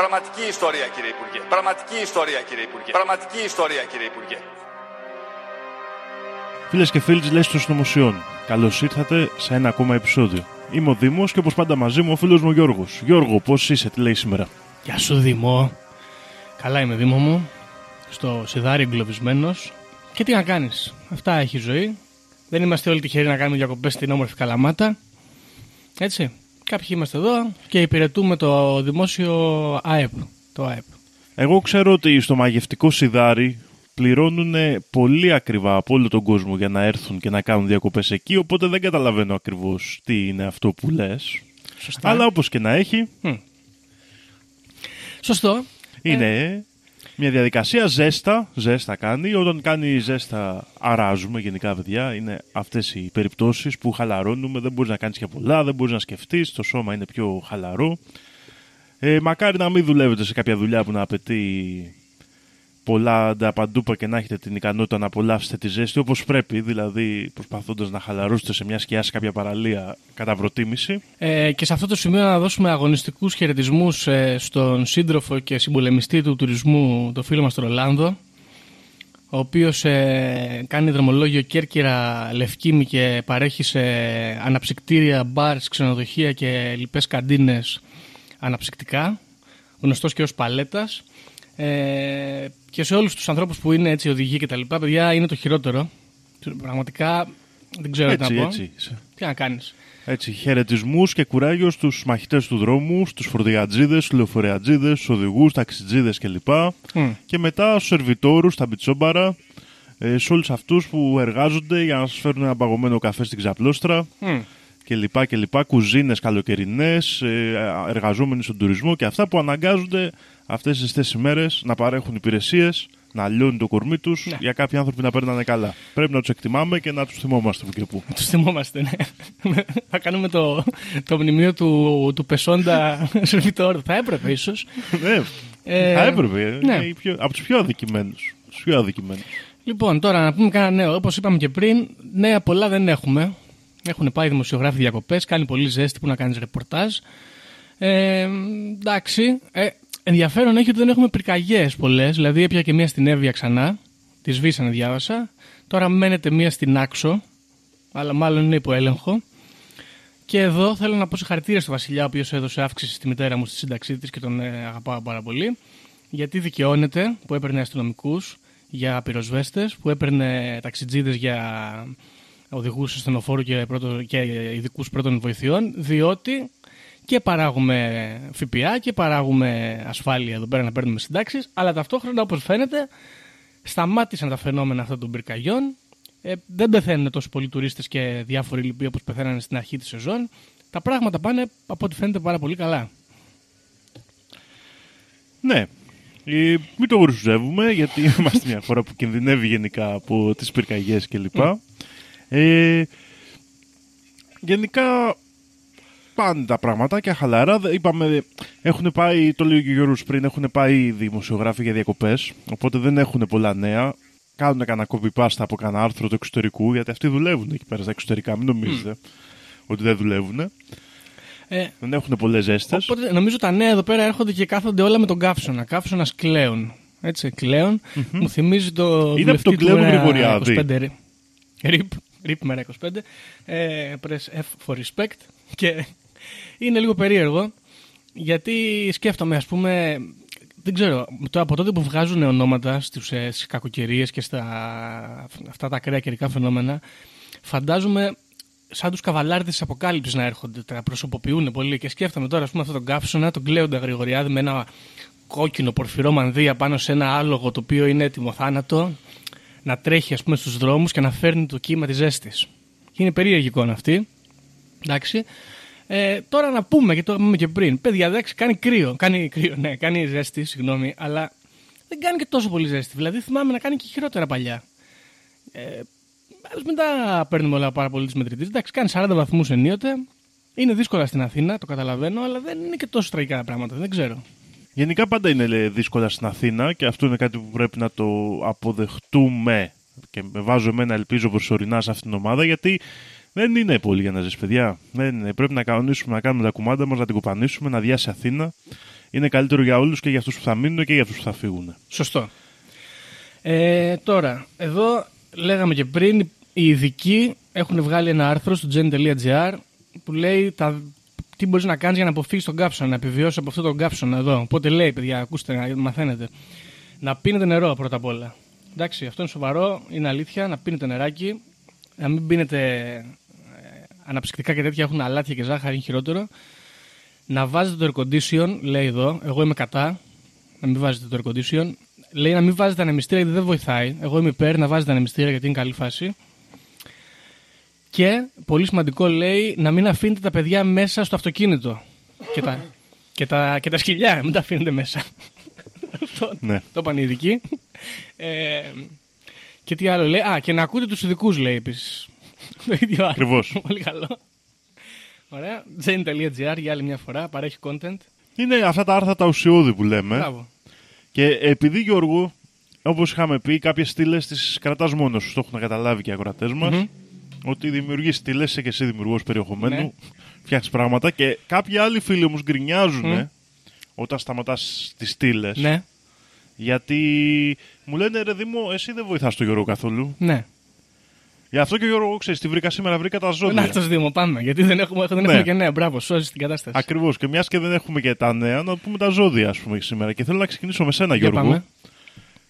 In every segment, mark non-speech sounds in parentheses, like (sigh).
Πραγματική ιστορία κύριε Υπουργέ. Πραγματική ιστορία κύριε Υπουργέ. Πραγματική ιστορία κύριε Υπουργέ. Φίλες και φίλοι της Λέση των Συνωμοσιών, καλώς ήρθατε σε ένα ακόμα επεισόδιο. Είμαι ο Δήμος και όπως πάντα μαζί μου ο φίλος μου Γιώργος. Γιώργο, πώς είσαι, τι λέει σήμερα; Γεια σου Δήμο. Καλά είμαι Δήμο μου. Στο σιδάρι εγκλωβισμένος. Και τι να κάνεις. Αυτά έχει η ζωή. Δεν είμαστε όλοι τυχεροί να κάνουμε διακοπές στην όμορφη Καλαμάτα. Έτσι. Κάποιοι είμαστε εδώ και υπηρετούμε το δημόσιο ΑΕΠ. Το ΑΕΠ. Εγώ ξέρω ότι στο μαγευτικό σιδάρι πληρώνουν πολύ ακριβά από όλο τον κόσμο για να έρθουν και να κάνουν διακοπές εκεί, οπότε δεν καταλαβαίνω ακριβώς τι είναι αυτό που λες. Σωστά. Αλλά όπως και να έχει, Σωστό. είναι μια διαδικασία ζέστα. Ζέστα κάνει. Όταν κάνει ζέστα, αράζουμε γενικά, παιδιά. Είναι αυτές οι περιπτώσεις που χαλαρώνουμε. Δεν μπορείς να κάνεις και πολλά, δεν μπορείς να σκεφτείς. Το σώμα είναι πιο χαλαρό. Ε, μακάρι να μην δουλεύετε σε κάποια δουλειά που να απαιτεί πολλά ανταπαντούπα και να έχετε την ικανότητα να απολαύσετε τη ζέστη όπως πρέπει, δηλαδή προσπαθώντας να χαλαρώσετε σε μια σκιά σε κάποια παραλία κατά προτίμηση. Ε, και σε αυτό το σημείο να δώσουμε αγωνιστικούς χαιρετισμούς στον σύντροφο και συμπολεμιστή του τουρισμού, το φίλο μας τον Ρολάνδο, ο οποίος ε, κάνει δρομολόγιο Κέρκυρα Λευκήμη και παρέχει σε αναψυκτήρια, μπαρς, ξενοδοχεία και λοιπές καντίνες αναψυκτικά, γνωστός και ως παλέτας. Ε, και σε όλους τους ανθρώπους που είναι έτσι οδηγοί και τα λοιπά, παιδιά, είναι το χειρότερο. Πραγματικά δεν ξέρω τι Έτσι, να πω. έτσι. Τι να κάνεις. Έτσι, χαιρετισμούς και κουράγιος στους μαχητές του δρόμου, στους φορτηγατζίδες, στου λεωφορεατζίδες, στου οδηγούς, ταξιτζίδες κλπ. Μμ. Και μετά στους σερβιτόρους, τα μπιτσόμπαρα, ε, σε όλους αυτούς που εργάζονται για να σας φέρουν ένα παγωμένο καφέ στην ξαπλώστρα Μμ. κλπ. κλπ. Κουζίνες καλοκαιρινές, εργαζόμενοι στον τουρισμό και αυτά που αναγκάζονται αυτές τις τέσσερι ημέρε να παρέχουν υπηρεσίες, να λιώνουν το κορμί τους Ναι. για κάποιοι άνθρωποι να παίρνανε καλά. Πρέπει να τους εκτιμάμε και να τους θυμόμαστε που και που. Τους θυμόμαστε, ναι. (laughs) Θα κάνουμε το, το μνημείο του, του Πεσόντα (laughs) Σερβιτόρ. Θα έπρεπε ίσως. ναι, Ε, θα έπρεπε. ναι. Είναι οι πιο- από τους πιο αδικημένους. Τους πιο αδικημένους. Λοιπόν, τώρα να πούμε κανένα νέο. Όπως είπαμε και πριν, νέα πολλά δεν έχουμε. Έχουν πάει δημοσιογράφοι διακοπές, κάνει πολύ ζέστη που να κάνεις ρεπορτάζ. Ε, εντάξει. Ε, ενδιαφέρον έχει ότι δεν έχουμε πυρκαγιές πολλές. Δηλαδή, έπια και μία στην Εύβοια ξανά. Τη σβήσανε, διάβασα. Τώρα μένεται μία στην Άξο. Αλλά μάλλον είναι υπό έλεγχο. Και εδώ θέλω να πω συγχαρητήρια στο Βασιλιά, ο οποίος έδωσε αύξηση στη μητέρα μου στη σύνταξή της και τον ε, αγαπάω πάρα πολύ. Γιατί δικαιώνεται που έπαιρνε αστυνομικούς για πυροσβέστες, που έπαιρνε ταξιτζίδες για οδηγούς ασθενοφόρου και, πρώτο, και ειδικούς πρώτων βοηθειών, διότι και παράγουμε ΦΠΑ και παράγουμε ασφάλεια εδώ πέρα να παίρνουμε συντάξεις, αλλά ταυτόχρονα όπως φαίνεται σταμάτησαν τα φαινόμενα αυτών των πυρκαγιών. Ε, δεν πεθαίνουν τόσο πολλοί τουρίστες και διάφοροι λοιποί όπως πεθαίνανε στην αρχή της σεζόν. Τα πράγματα πάνε από ό,τι φαίνεται πάρα πολύ καλά. Ναι. Ε, μην το γρουσουζεύουμε, γιατί (laughs) είμαστε μια χώρα που κινδυνεύει γενικά από τις πυρκαγιές κλπ. Ε, γενικά πάνε τα πραγματάκια χαλαρά. Δε- Είπαμε, έχουν πάει, το λέει και ο Γιώργος πριν, έχουν πάει οι δημοσιογράφοι για διακοπές, οπότε δεν έχουν πολλά νέα. Κάνουν κανένα copy-paste από κανένα άρθρο του εξωτερικού, γιατί αυτοί δουλεύουν εκεί πέρα στα εξωτερικά, μην νομίζετε ότι δεν δουλεύουν. Ε, Δεν έχουν πολλές ζέστες. Οπότε νομίζω τα νέα εδώ πέρα έρχονται και κάθονται όλα με τον καύσωνα. Καύσωνας κλέον. Έτσι, κλέον. Μου θυμίζει το. Είναι από βουλευτή τον του Κλέον Μέρα Γρηγοριάδη. 25, ρε. Ρίπ, ρίπ μέρα 25. Ε, press F for respect. Και είναι λίγο περίεργο γιατί σκέφτομαι, ας πούμε, δεν ξέρω, το, από τότε που βγάζουν ονόματα στους, ε, στις κακοκαιρίες και στα αυτά τα ακραία καιρικά φαινόμενα, φαντάζομαι σαν τους καβαλάρδες της αποκάλυψης να έρχονται, τα προσωποποιούν πολύ και σκέφτομαι τώρα, ας πούμε, αυτόν τον κάψονα, τον Κλέοντα Γρηγοριάδη με ένα κόκκινο πορφυρό μανδύα πάνω σε ένα άλογο το οποίο είναι έτοιμο θάνατο, να τρέχει ας πούμε στους δρόμους και να φέρνει το κύμα της ζέστης. Και είναι περίεργη εικόνα αυτή. Εντάξει. Ε, τώρα να πούμε, και το είπαμε και πριν, παιδιά, εντάξει, κάνει κρύο. Κάνει κρύο, ναι, κάνει ζέστη, συγγνώμη, αλλά δεν κάνει και τόσο πολύ ζέστη. Δηλαδή θυμάμαι να κάνει και χειρότερα παλιά. Ε, Άλλως μην τα παίρνουμε όλα πάρα πολύ τη μετρητή. Εντάξει, κάνει 40 βαθμούς ενίοτε. Είναι δύσκολα στην Αθήνα, το καταλαβαίνω, αλλά δεν είναι και τόσο τραγικά τα πράγματα. Δεν ξέρω. Γενικά πάντα είναι λέει, δύσκολα στην Αθήνα και αυτό είναι κάτι που πρέπει να το αποδεχτούμε και με βάζω εμένα ελπίζω προσωρινά σε αυτήν την ομάδα γιατί δεν είναι πολύ για να ζεις παιδιά. Δεν είναι. Πρέπει να κανονίσουμε να κάνουμε τα κουμάντα μας, να την κουπανίσουμε, να διάσει Αθήνα. Είναι καλύτερο για όλους και για αυτούς που θα μείνουν και για αυτούς που θα φύγουν. Σωστό. Ε, τώρα, εδώ λέγαμε και πριν, οι ειδικοί έχουν βγάλει ένα άρθρο στο gen.gr που λέει τα, τι μπορείς να κάνεις για να αποφύγεις τον κάψονα, να επιβιώσεις από αυτό τον κάψονα εδώ. Οπότε λέει, παιδιά, ακούστε, να μαθαίνετε. Να πίνετε νερό πρώτα απ' όλα. Εντάξει, αυτό είναι σοβαρό, είναι αλήθεια. Να πίνετε νεράκι, να μην πίνετε ε, αναψυκτικά και τέτοια, έχουν αλάτια και ζάχαρη, είναι χειρότερο. Να βάζετε το air condition, λέει εδώ. Εγώ είμαι κατά. Να μην βάζετε το air condition. Λέει να μην βάζετε ανεμιστήρα γιατί δεν βοηθάει. Εγώ είμαι υπέρ να βάζετε ανεμιστήρα γιατί είναι καλή φάση. Και πολύ σημαντικό λέει να μην αφήνετε τα παιδιά μέσα στο αυτοκίνητο. Και τα, και τα, και τα σκυλιά, μην τα αφήνετε μέσα. το, Ναι. το είπαν οι ειδικοί. Ε, και τι άλλο λέει. Α, και να ακούτε τους ειδικούς λέει επίσης. Το ίδιο άρθρο. Ακριβώς. (laughs) Πολύ καλό. Ωραία. Zen.gr για άλλη μια φορά. Παρέχει content. Είναι αυτά τα άρθρα τα ουσιώδη που λέμε. Μπράβο. Και επειδή Γιώργο, όπως είχαμε πει, κάποιες στήλες τις κρατάς μόνος σου. Το έχουν καταλάβει και οι ακροατέ μας. Μμμ. Ότι δημιουργείς στήλες, είσαι και εσύ δημιουργός περιεχομένου. Ναι. (laughs) Φτιάχνεις πράγματα. Και κάποιοι άλλοι φίλοι όμως γκρινιάζουν Μμ. όταν σταματάς τις στήλες. Ναι, Γιατί μου λένε ρε Δήμο, εσύ δεν βοηθάς τον Γιώργο καθόλου. ναι. Γι' αυτό και ο Γιώργο, ξέρεις, τι βρήκα σήμερα, βρήκα τα ζώδια. Να το Δήμο, πάμε. Γιατί δεν έχουμε, δεν Ναι. έχουμε και νέα. Μπράβο, σώζει την κατάσταση. Ακριβώς. Και μιας και δεν έχουμε και τα νέα, να πούμε τα ζώδια, ας πούμε, σήμερα. Και θέλω να ξεκινήσω με σένα, Για Γιώργο. πάμε.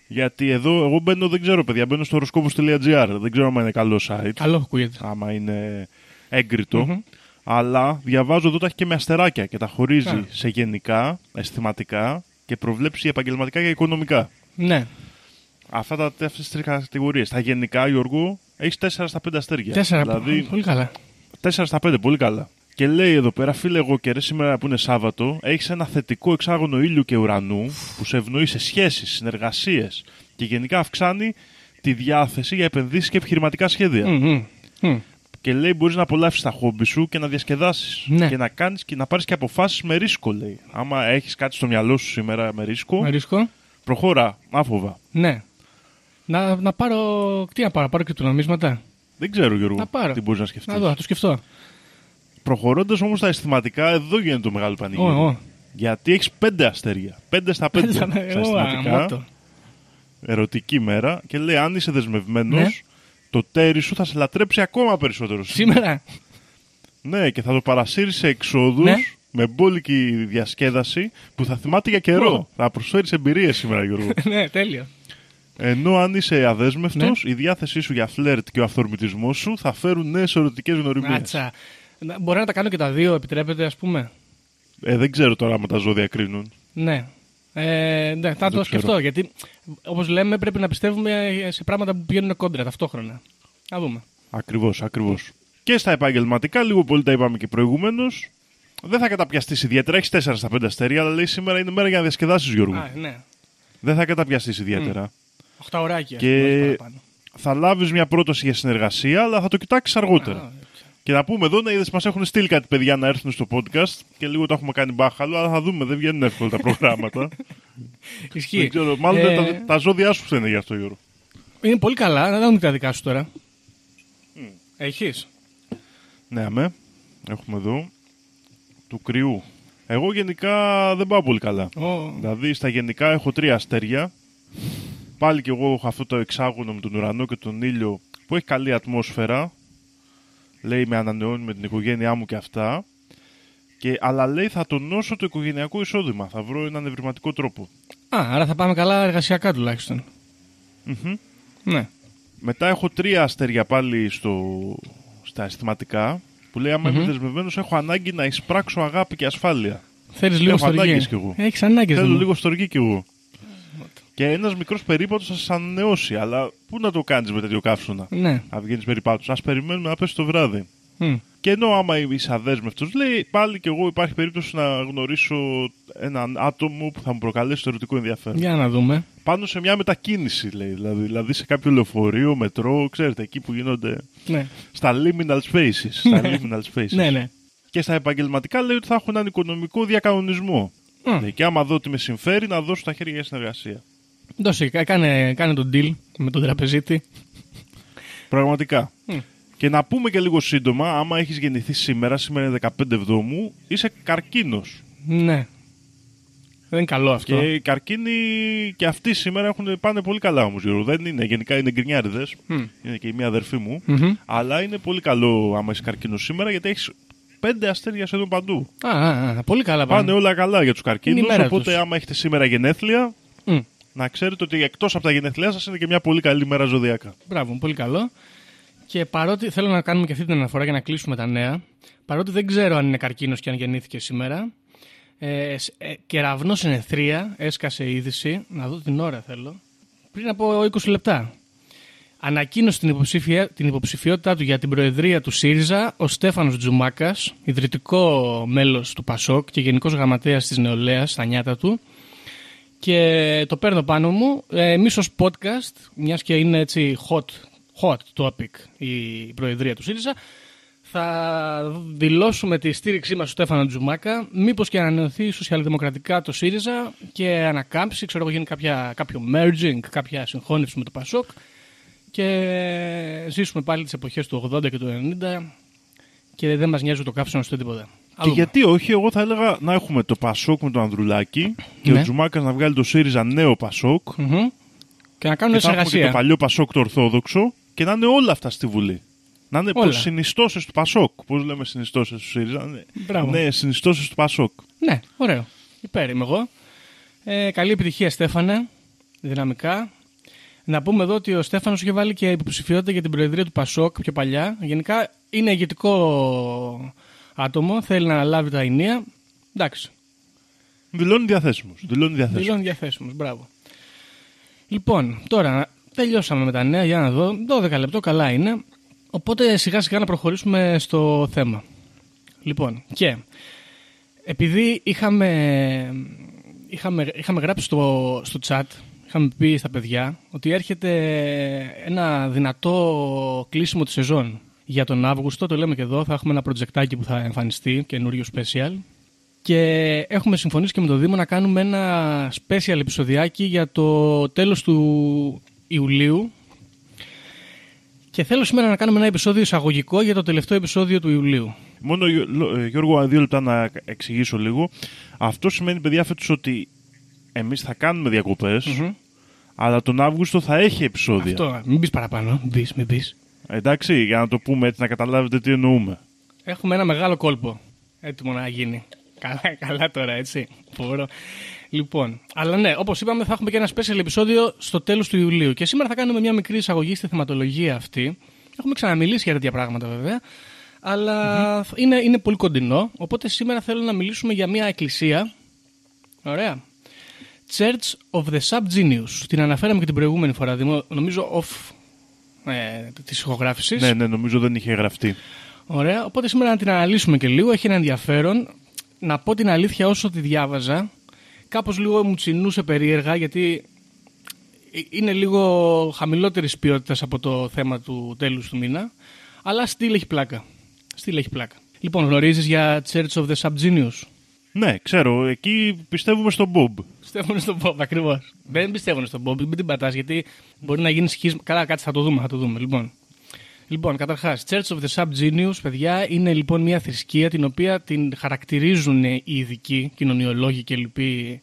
Γιατί εδώ, εγώ μπαίνω, δεν ξέρω, παιδιά, μπαίνω στο horoscopus.gr. Δεν ξέρω αν είναι καλό site. Καλό ακούγεται. Άμα είναι έγκριτο. Μμμ. Αλλά διαβάζω εδώ τα έχει και με αστεράκια και τα χωρίζει Α. σε γενικά, αισθηματικά και προβλέψει επαγγελματικά και οικονομικά. Ναι. Αυτά τα αυτές τις τρεις κατηγορίες. Τα γενικά, Γιώργο, έχεις 4 στα 5 αστέρια. Τέσσερα. Δηλαδή, Πολύ καλά. 4 στα 5, πολύ καλά. Και λέει εδώ πέρα, φίλε, εγώ και ρε, σήμερα που είναι Σάββατο, έχεις ένα θετικό εξάγωνο ήλιου και ουρανού που σε ευνοεί σε σχέσεις, συνεργασίες και γενικά αυξάνει τη διάθεση για επενδύσεις και επιχειρηματικά σχέδια. Μμ, μμ, μμ. Και λέει, μπορείς να απολαύσεις τα χόμπι σου και να διασκεδάσεις. Ναι. Και να, κάνεις, και να πάρεις και αποφάσεις με ρίσκο, λέει. Άμα έχεις κάτι στο μυαλό σου σήμερα με ρίσκο, Με ρίσκο. προχώρα, άφοβα. Ναι. Να, να πάρω. Τι να πάρω, να πάρω και του νομίσματα. Δεν ξέρω, Γιώργο, Να πάρω. τι μπορείς να σκεφτείς. Να δω, να το σκεφτώ. Προχωρώντας όμως τα αισθηματικά, εδώ γίνεται το μεγάλο πανηγύρι. Ω, ω. Γιατί έχεις πέντε αστέρια. Πέντε στα πέντε. στα Εγώ, αισθηματικά. αμότο. Ερωτική μέρα. Και λέει, αν είσαι δεσμευμένος, Ναι. το τέρι σου θα σε λατρέψει ακόμα περισσότερο. Σήμερα. Ναι, και θα το παρασύρεις σε εξόδους Ναι. με μπόλικη διασκέδαση που θα θυμάται για καιρό. Ω. Θα προσφέρεις εμπειρίες σήμερα, Γιώργο. (laughs) ναι, τέλειο. Ενώ αν είσαι αδέσμευτος, Ναι. η διάθεσή σου για φλερτ και ο αυθορμητισμός σου θα φέρουν νέες ερωτικές γνωριμίες. Μάτσα. Να- Μπορεί να τα κάνω και τα δύο, επιτρέπετε, ας πούμε; Ε, δεν ξέρω τώρα άμα τα ζώδια κρίνουν. Ναι. Ε, ναι, θα το ξέρω. σκεφτώ. Γιατί, όπως λέμε, πρέπει να πιστεύουμε σε πράγματα που πηγαίνουν κόντρα ταυτόχρονα. Να δούμε. Ακριβώς, ακριβώς. Και στα επαγγελματικά, λίγο πολύ τα είπαμε και προηγουμένως. Δεν θα καταπιαστείς ιδιαίτερα. Έχεις 4 στα 5 αστέρια, αλλά λέει σήμερα είναι μέρα για να διασκεδάσεις, Γιώργο. Α, ναι. Δεν θα καταπιαστείς ιδιαίτερα. Οχτά ωράκια. Και- όχι παραπάνω. Θα λάβεις μια πρόταση για συνεργασία, αλλά θα το κοιτάξεις αργότερα. Α, Και να πούμε εδώ, να είδες, μας έχουν στείλει κάτι παιδιά να έρθουν στο podcast και λίγο το έχουμε κάνει μπάχαλο, αλλά θα δούμε, δεν βγαίνουν εύκολα τα προγράμματα. (laughs) Ισχύει. δεν ξέρω, μάλλον Ε, τα, τα ζώδια σου φταίνε γι' αυτό, Γιώργο. Είναι πολύ καλά. Να δούμε τα δικά σου τώρα. Έχεις; Ναι, αμέ. Έχουμε εδώ. Του κρυού. Εγώ γενικά δεν πάω πολύ καλά. Ω, Δηλαδή στα γενικά έχω τρία αστέρια. Πάλι και εγώ έχω αυτό το εξάγωνο με τον ουρανό και τον ήλιο που έχει καλή ατμόσφαιρα. Λέει με ανανεώνει με την οικογένειά μου και αυτά. Και, αλλά λέει θα τονώσω το οικογενειακό εισόδημα. Θα βρω έναν ευρηματικό τρόπο. Α, άρα θα πάμε καλά εργασιακά τουλάχιστον. Μμμ. Ναι. Μετά έχω τρία αστέρια πάλι στο, στα αισθηματικά. Που λέει: Άμα είμαι δεσμευμένος, έχω ανάγκη να εισπράξω αγάπη και ασφάλεια. Θέλεις λίγο Έχω στοργή. ανάγκες κι εγώ. Έχεις ανάγκες. Θέλω λίγο στοργή κι εγώ. Και ένας μικρός περίπατος θα σα ανανεώσει. Αλλά πού να το κάνεις με τέτοιο καύσωνα; Ναι. Να βγαίνεις περίπατο. Α περιμένουμε να πέσει το βράδυ. Μμ. Και ενώ άμα είσαι αδέσμευτος, λέει πάλι κι εγώ υπάρχει περίπτωση να γνωρίσω έναν άτομο που θα μου προκαλέσει το ερωτικό ενδιαφέρον. Για να δούμε. Πάνω σε μια μετακίνηση, λέει. Δηλαδή, δηλαδή σε κάποιο λεωφορείο, μετρό, ξέρετε, εκεί που γίνονται. Ναι. Στα liminal spaces. στα liminal spaces. Ναι, ναι. Και στα επαγγελματικά λέει ότι θα έχω έναν οικονομικό διακανονισμό. Μμ. Λέει, και άμα δω ότι με συμφέρει, να δώσω τα χέρια για συνεργασία. Δώσε, κα- κάνε, κάνε τον deal με τον τραπεζίτη. Πραγματικά. Μμ. Και να πούμε και λίγο σύντομα, άμα έχεις γεννηθεί σήμερα, σήμερα είναι 15 Εβδόμου, είσαι καρκίνος. Ναι. Δεν είναι καλό αυτό. Και οι καρκίνοι και αυτοί σήμερα έχουν, πάνε πολύ καλά όμως, Γιώργο. Δεν είναι, γενικά είναι γκρινιάριδες. Μμ. Είναι και η μία αδερφή μου. Μμμ. Αλλά είναι πολύ καλό άμα είσαι καρκίνος σήμερα γιατί έχεις πέντε αστέρια σχεδόν παντού. Α, α, α, πολύ καλά Πάνε πάνε. όλα καλά για τους Είναι καρκίνου. η μέρα Οπότε, τους. άμα έχετε σήμερα γενέθλια, Μμ. Να ξέρετε ότι εκτός από τα γενέθλιά σας είναι και μια πολύ καλή μέρα ζωδιακά. Μπράβο, πολύ καλό. Και παρότι θέλω να κάνουμε και αυτή την αναφορά για να κλείσουμε τα νέα, παρότι δεν ξέρω αν είναι καρκίνος και αν γεννήθηκε σήμερα, ε, σ- ε, κεραυνός συνεθρία έσκασε η είδηση, να δω την ώρα θέλω, πριν από 20 λεπτά. Ανακοίνωσε την, υποψηφια, την υποψηφιότητά του για την προεδρία του ΣΥΡΙΖΑ ο Στέφανος Τζουμάκας, ιδρυτικό μέλος του ΠΑΣΟΚ και γενικός γραμματέας της νεολαίας στα νιάτα του. Και το παίρνω πάνω μου. Ε, Εμεί ω podcast, μιας και είναι έτσι hot, hot topic η προεδρία του ΣΥΡΙΖΑ, θα δηλώσουμε τη στήριξή μας στο Στέφανο Τζουμάκα. Μήπως και ανανεωθεί σοσιαλδημοκρατικά το ΣΥΡΙΖΑ και ανακάμψει, ξέρω εγώ, γίνει κάποια, κάποιο merging, κάποια συγχώνευση με το ΠΑΣΟΚ και ζήσουμε πάλι τις εποχές του 80 και του 90 και δεν μας νοιάζει το κάψιμο στο τίποτα. Και γιατί όχι, εγώ θα έλεγα να έχουμε το Πασόκ με τον Ανδρουλάκη και Ναι. ο Τζουμάκα να βγάλει το ΣΥΡΙΖΑ νέο Πασόκ. Μμμ. Και να κάνουν Και θα έχουμε και το εργασία. παλιό Πασόκ το Ορθόδοξο και να είναι όλα αυτά στη Βουλή. Να είναι Όλα. συνιστώσεις του Πασόκ. Πώς λέμε συνιστώσεις του ΣΥΡΙΖΑ; Ναι, Μπράβο. ναι συνιστώσεις του Πασόκ. Ναι, ωραίο. Υπέρ είμαι εγώ. Ε, καλή επιτυχία, Στέφανε. Δυναμικά. Να πούμε εδώ ότι ο Στέφανος είχε βάλει και υποψηφιότητα για την προεδρία του Πασόκ πιο παλιά. Γενικά είναι ηγετικό άτομο. Θέλει να αναλάβει τα ενία. Εντάξει. Δηλώνει διαθέσιμος. Δηλώνει διαθέσιμος. Δηλώνει διαθέσιμος. Μπράβο. Λοιπόν, τώρα τελειώσαμε με τα νέα. Για να δω. 12 λεπτό καλά είναι. Οπότε σιγά σιγά να προχωρήσουμε στο θέμα. Λοιπόν, και επειδή είχαμε, είχαμε, είχαμε γράψει στο, στο chat, είχαμε πει στα παιδιά ότι έρχεται ένα δυνατό κλείσιμο της σεζόν για τον Αύγουστο. Το λέμε και εδώ. Θα έχουμε ένα προτζεκτάκι που θα εμφανιστεί, καινούριο special. Και έχουμε συμφωνήσει και με το Δήμο να κάνουμε ένα special επεισοδιάκι για το τέλος του Ιουλίου. Και θέλω σήμερα να κάνουμε ένα επεισόδιο εισαγωγικό για το τελευταίο επεισόδιο του Ιουλίου. Μόνο, Γιώ- ε, Γιώργο, δύο λεπτά να εξηγήσω λίγο. Αυτό σημαίνει, παιδιά, φέτος ότι εμείς θα κάνουμε διακοπές, αλλά τον Αύγουστο θα έχει επεισόδια. Αυτό, μην πεις παραπάνω, μην πεις, μην πεις. Εντάξει, για να το πούμε έτσι, να καταλάβετε τι εννοούμε. Έχουμε ένα μεγάλο κόλπο έτοιμο να γίνει. Καλά, καλά τώρα, έτσι. Μπορώ. Λοιπόν, αλλά ναι, όπως είπαμε, θα έχουμε και ένα special επεισόδιο στο τέλος του Ιουλίου. Και σήμερα θα κάνουμε μια μικρή εισαγωγή στη θεματολογία αυτή. Έχουμε ξαναμιλήσει για τέτοια πράγματα βέβαια. Αλλά είναι, είναι πολύ κοντινό. Οπότε σήμερα θέλω να μιλήσουμε για μια εκκλησία. Ωραία. Church of the Subgenius. Την αναφέραμε και την προηγούμενη φορά, Δημο- νομίζω off ε, της ηχογράφησης. Ναι, ναι, νομίζω δεν είχε γραφτεί. Ωραία, οπότε σήμερα να την αναλύσουμε και λίγο. Έχει ένα ενδιαφέρον. Να πω την αλήθεια όσο τη διάβαζα, κάπως λίγο μου τσινούσε περίεργα γιατί ε- είναι λίγο χαμηλότερης ποιότητας από το θέμα του τέλους του μήνα. Αλλά στυλ έχει πλάκα. Στυλ έχει πλάκα. Λοιπόν, γνωρίζεις για Church of the Subgenius; Ναι, ξέρω, εκεί πιστεύουμε στον Μπομπ. Πιστεύουν στον Bob, ακριβώς. Δεν πιστεύουν στον Bob, μην την πατάς γιατί μπορεί να γίνει σχίσμα. Καλά, κάτσε, θα το δούμε, θα το δούμε. Λοιπόν, λοιπόν καταρχάς, Church of the Subgenius, παιδιά, είναι λοιπόν μια θρησκεία την οποία την χαρακτηρίζουν οι ειδικοί, κοινωνιολόγοι και λοιποί